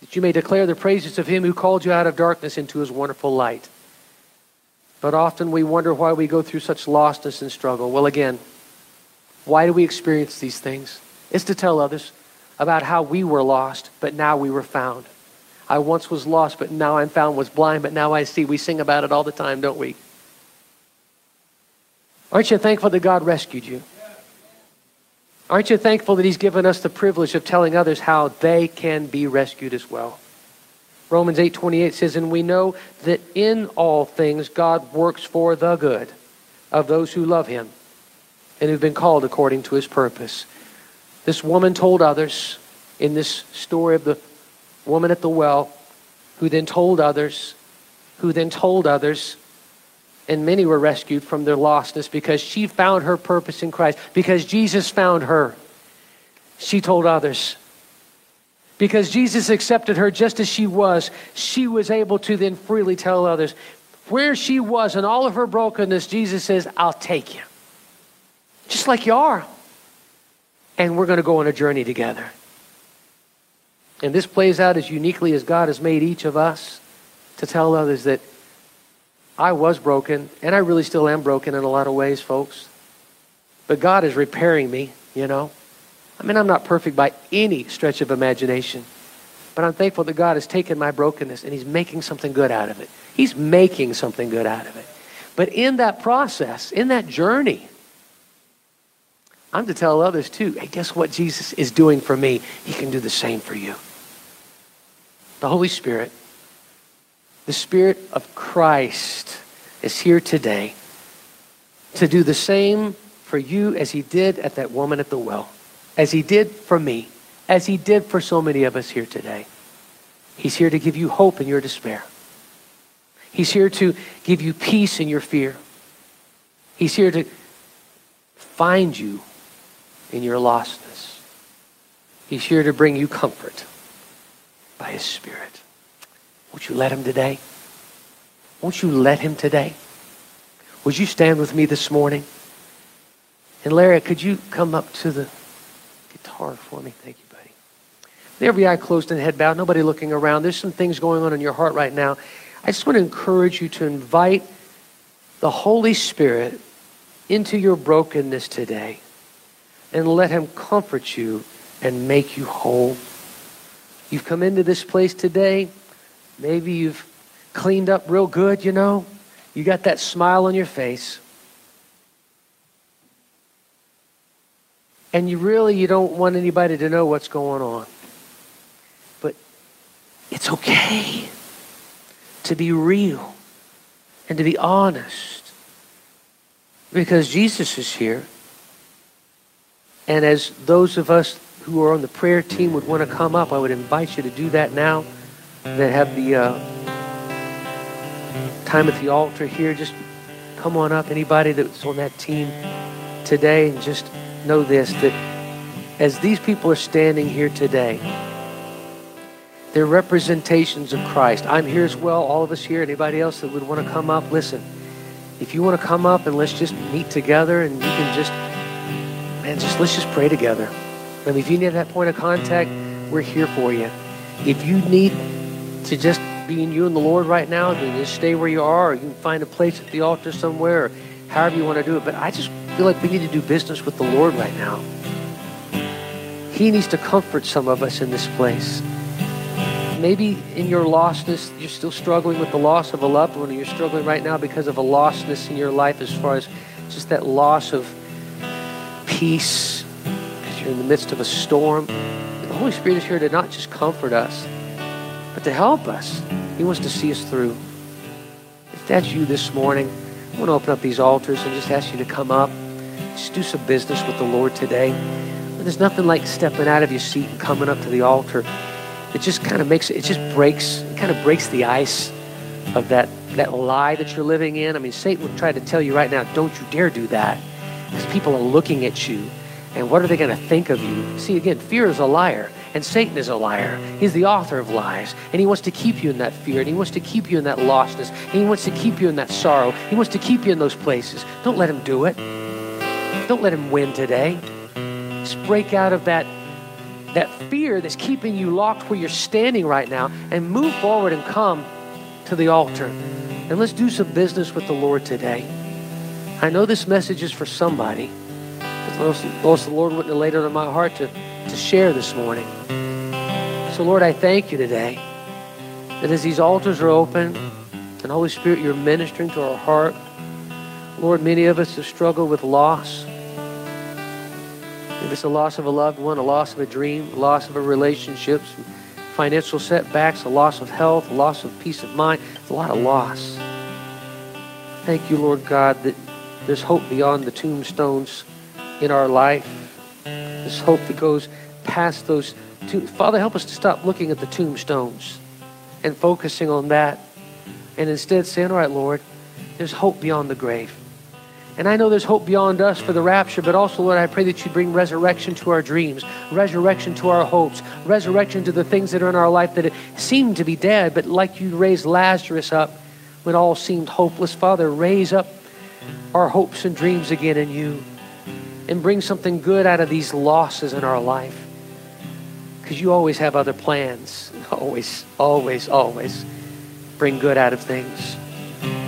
that you may declare the praises of him who called you out of darkness into his wonderful light. But often we wonder why we go through such lostness and struggle. Well, again, why do we experience these things? It's to tell others about how we were lost, but now we were found. I once was lost, but now I'm found, was blind, but now I see. We sing about it all the time, don't we? Aren't you thankful that God rescued you? Aren't you thankful that He's given us the privilege of telling others how they can be rescued as well? Romans 8:28 says, "And we know that in all things God works for the good of those who love Him and who've been called according to His purpose." This woman told others in this story of the woman at the well, who then told others, who then told others, and many were rescued from their lostness because she found her purpose in Christ, because Jesus found her. she told others. Because Jesus accepted her just as she was, she was able to then freely tell others. Where she was and all of her brokenness, Jesus says, I'll take you. Just like you are. And we're going to go on a journey together. And this plays out as uniquely as God has made each of us to tell others that I was broken, and I really still am broken in a lot of ways, folks. But God is repairing me, you know. I mean, I'm not perfect by any stretch of imagination. But I'm thankful that God has taken my brokenness and He's making something good out of it. He's making something good out of it. But in that process, in that journey, I'm to tell others too hey, guess what Jesus is doing for me? He can do the same for you. The Holy Spirit, the Spirit of Christ, is here today to do the same for you as He did at that woman at the well as he did for me, as he did for so many of us here today. He's here to give you hope in your despair. He's here to give you peace in your fear. He's here to find you in your lostness. He's here to bring you comfort by his Spirit. Won't you let him today? Won't you let him today? Would you stand with me this morning? And Larry, could you come up to the guitar for me. Thank you, buddy. every eye closed and head bowed, nobody looking around. There's some things going on in your heart right now. I just want to encourage you to invite the Holy Spirit into your brokenness today and let Him comfort you and make you whole. You've come into this place today. Maybe you've cleaned up real good, you know. You got that smile on your face. and you really you don't want anybody to know what's going on. But it's okay to be real and to be honest because Jesus is here. And as those of us who are on the prayer team would want to come up, I would invite you to do that now. That have the uh, time at the altar here. Just come on up. Anybody that's on that team today, and just know this that as these people are standing here today, they're representations of Christ. I'm here as well, all of us here. Anybody else that would want to come up, listen. If you want to come up and let's just meet together and you can just, man, just let's just pray together. Mean, if you need that point of contact, we're here for you. If you need to just be in you and the Lord right now, then just stay where you are, or you can find a place at the altar somewhere, or however you want to do it. But I just feel like we need to do business with the Lord right now. He needs to comfort some of us in this place. Maybe in your lostness, you're still struggling with the loss of a loved one, or you're struggling right now because of a lostness in your life as far as just that loss of peace because you're in the midst of a storm. The Holy Spirit is here to not just comfort us, but to help us. He wants to see us through. If that's you this morning, I want to open up these altars and just ask you to come up. Just do some business with the Lord today. There's nothing like stepping out of your seat and coming up to the altar. It just kind of makes it it just breaks it kind of breaks the ice of that that lie that you're living in. I mean, Satan would try to tell you right now, don't you dare do that. Because people are looking at you. And what are they going to think of you? See, again, fear is a liar, and Satan is a liar. He's the author of lies, and he wants to keep you in that fear, and he wants to keep you in that lostness, and he wants to keep you in that sorrow. He wants to keep you in those places. Don't let him do it. Don't let him win today. Just break out of that, that fear that's keeping you locked where you're standing right now and move forward and come to the altar. And let's do some business with the Lord today. I know this message is for somebody. Most, the Lord wouldn't have laid it on my heart to, to share this morning. So, Lord, I thank you today that as these altars are open and Holy Spirit, you're ministering to our heart. Lord, many of us have struggled with loss. If it's a loss of a loved one, a loss of a dream, a loss of a relationship, financial setbacks, a loss of health, a loss of peace of mind, it's a lot of loss. Thank you, Lord God, that there's hope beyond the tombstones in our life. This hope that goes past those. To- Father, help us to stop looking at the tombstones and focusing on that and instead saying, All right, Lord, there's hope beyond the grave. And I know there's hope beyond us for the rapture, but also, Lord, I pray that you bring resurrection to our dreams, resurrection to our hopes, resurrection to the things that are in our life that seem to be dead, but like you raised Lazarus up when all seemed hopeless. Father, raise up our hopes and dreams again in you and bring something good out of these losses in our life. Because you always have other plans. Always, always, always bring good out of things.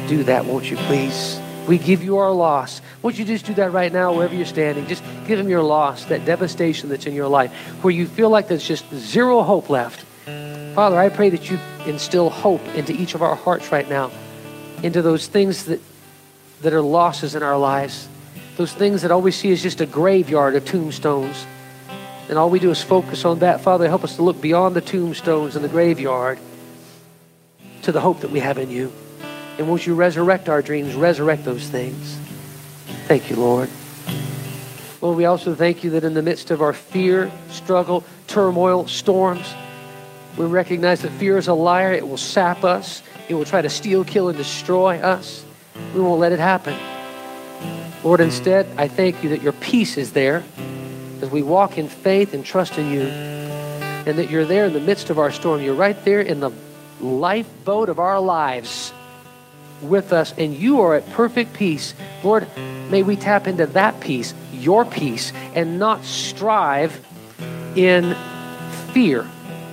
Do that, won't you, please? We give you our loss. Won't you just do that right now, wherever you're standing? Just give him your loss, that devastation that's in your life, where you feel like there's just zero hope left. Father, I pray that you instill hope into each of our hearts right now, into those things that, that are losses in our lives, those things that all we see is just a graveyard of tombstones. And all we do is focus on that. Father, help us to look beyond the tombstones and the graveyard to the hope that we have in you. And won't you resurrect our dreams, resurrect those things? Thank you, Lord. Lord, we also thank you that in the midst of our fear, struggle, turmoil, storms, we recognize that fear is a liar. It will sap us, it will try to steal, kill, and destroy us. We won't let it happen. Lord, instead, I thank you that your peace is there as we walk in faith and trust in you, and that you're there in the midst of our storm. You're right there in the lifeboat of our lives with us, and you are at perfect peace. Lord, may we tap into that peace, your peace, and not strive in fear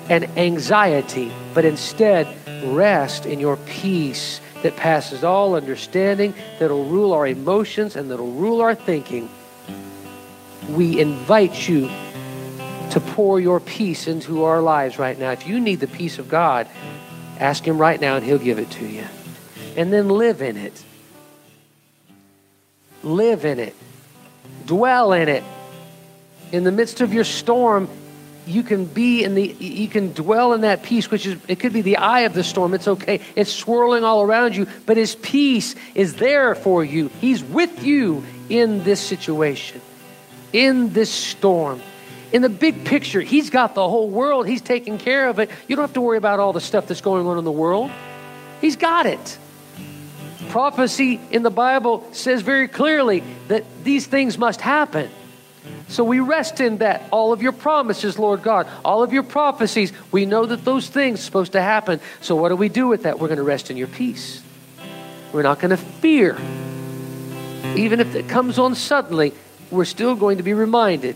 and anxiety, but instead rest in your peace that passes all understanding, that'll rule our emotions and that'll rule our thinking. We invite you to pour your peace into our lives right now. If you need the peace of God, ask Him right now and He'll give it to you and then live in it. Live in it. Dwell in it. In the midst of your storm, you can be in the you can dwell in that peace which is it could be the eye of the storm. It's okay. It's swirling all around you but his peace is there for you. He's with you in this situation in this storm. In the big picture he's got the whole world. He's taking care of it. You don't have to worry about all the stuff that's going on in the world. He's got it. Prophecy in the Bible says very clearly that these things must happen. So we rest in that. All of your promises, Lord God, all of your prophecies, we know that those things are supposed to happen. So what do we do with that? We're going to rest in your peace. We're not going to fear. Even if it comes on suddenly, we're still going to be reminded.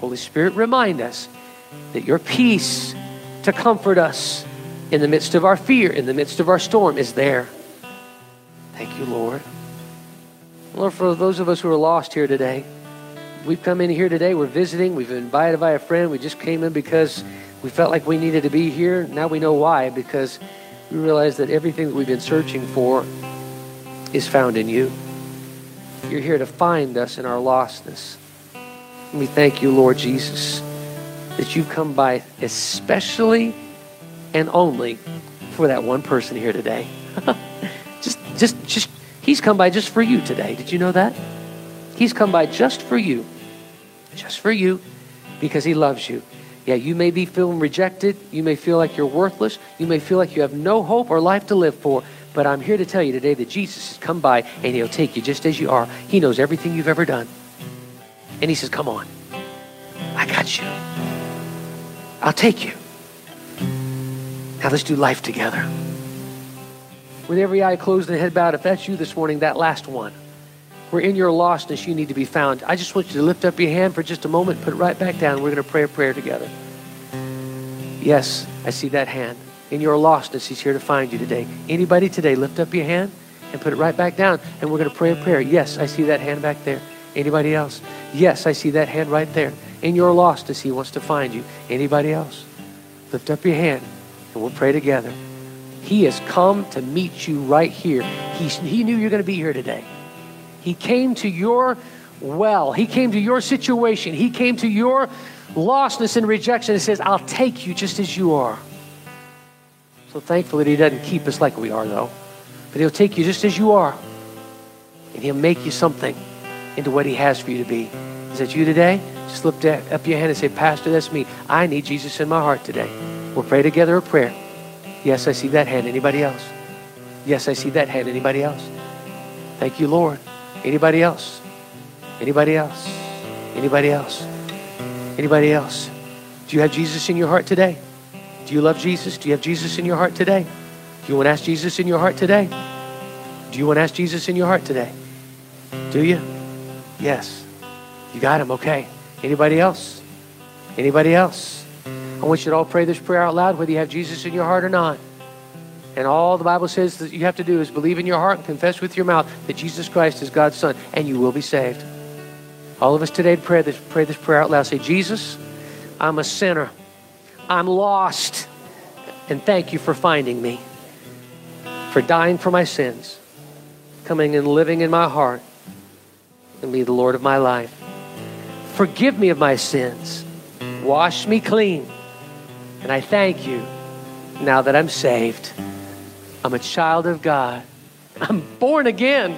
Holy Spirit, remind us that your peace to comfort us in the midst of our fear, in the midst of our storm, is there. Thank you, Lord. Lord, for those of us who are lost here today, we've come in here today. We're visiting. We've been invited by a friend. We just came in because we felt like we needed to be here. Now we know why, because we realize that everything that we've been searching for is found in you. You're here to find us in our lostness. And we thank you, Lord Jesus, that you've come by especially and only for that one person here today. Just, just, just, he's come by just for you today. Did you know that? He's come by just for you. Just for you because he loves you. Yeah, you may be feeling rejected. You may feel like you're worthless. You may feel like you have no hope or life to live for. But I'm here to tell you today that Jesus has come by and he'll take you just as you are. He knows everything you've ever done. And he says, Come on. I got you. I'll take you. Now let's do life together with every eye closed and head bowed, if that's you this morning, that last one, where in your lostness you need to be found, I just want you to lift up your hand for just a moment, put it right back down. We're going to pray a prayer together. Yes, I see that hand. In your lostness, He's here to find you today. Anybody today, lift up your hand and put it right back down, and we're going to pray a prayer. Yes, I see that hand back there. Anybody else? Yes, I see that hand right there. In your lostness, He wants to find you. Anybody else? Lift up your hand, and we'll pray together. He has come to meet you right here. He, he knew you're going to be here today. He came to your well. He came to your situation. He came to your lostness and rejection and says, I'll take you just as you are. So thankful that He doesn't keep us like we are, though. But He'll take you just as you are. And He'll make you something into what He has for you to be. Is that you today? Just lift up your hand and say, Pastor, that's me. I need Jesus in my heart today. We'll pray together a prayer. Yes, I see that hand. Anybody else? Yes, I see that hand. Anybody else? Thank you, Lord. Anybody else? Anybody else? Anybody else? Anybody else? Do you have Jesus in your heart today? Do you love Jesus? Do you have Jesus in your heart today? Do you want to ask Jesus in your heart today? Do you want to ask Jesus in your heart today? Do you? Yes. You got him. Okay. Anybody else? Anybody else? I want you to all pray this prayer out loud, whether you have Jesus in your heart or not. And all the Bible says that you have to do is believe in your heart and confess with your mouth that Jesus Christ is God's Son, and you will be saved. All of us today pray this, pray this prayer out loud. Say, Jesus, I'm a sinner. I'm lost. And thank you for finding me, for dying for my sins, coming and living in my heart, and be the Lord of my life. Forgive me of my sins. Wash me clean. And I thank you now that I'm saved. I'm a child of God. I'm born again.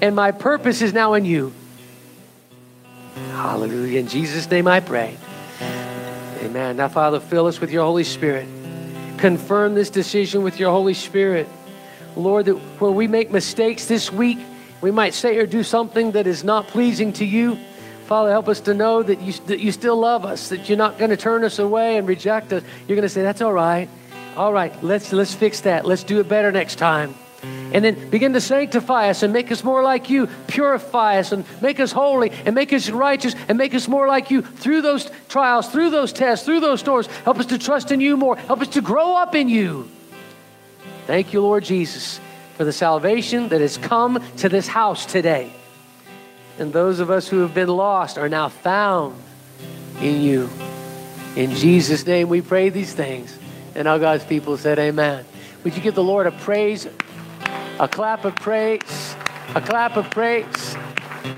And my purpose is now in you. Hallelujah. In Jesus' name I pray. Amen. Now, Father, fill us with your Holy Spirit. Confirm this decision with your Holy Spirit. Lord, that where we make mistakes this week, we might say or do something that is not pleasing to you. Father, help us to know that you, that you still love us, that you're not going to turn us away and reject us. You're going to say, that's all right. All right, let's, let's fix that. Let's do it better next time. And then begin to sanctify us and make us more like you. Purify us and make us holy and make us righteous and make us more like you through those trials, through those tests, through those storms. Help us to trust in you more. Help us to grow up in you. Thank you, Lord Jesus, for the salvation that has come to this house today. And those of us who have been lost are now found in you. In Jesus' name we pray these things. And all God's people said, Amen. Would you give the Lord a praise, a clap of praise, a clap of praise?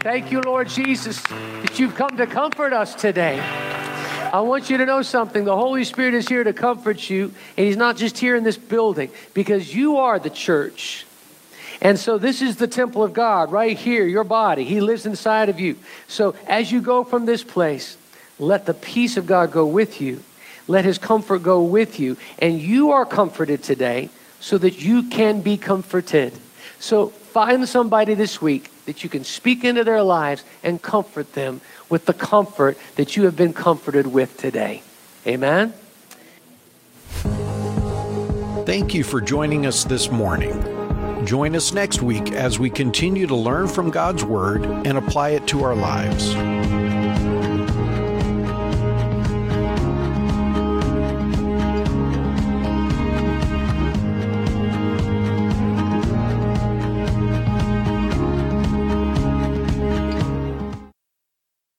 Thank you, Lord Jesus, that you've come to comfort us today. I want you to know something. The Holy Spirit is here to comfort you, and He's not just here in this building because you are the church. And so this is the temple of God right here, your body. He lives inside of you. So as you go from this place, let the peace of God go with you. Let his comfort go with you. And you are comforted today so that you can be comforted. So find somebody this week that you can speak into their lives and comfort them with the comfort that you have been comforted with today. Amen. Thank you for joining us this morning. Join us next week as we continue to learn from God's Word and apply it to our lives.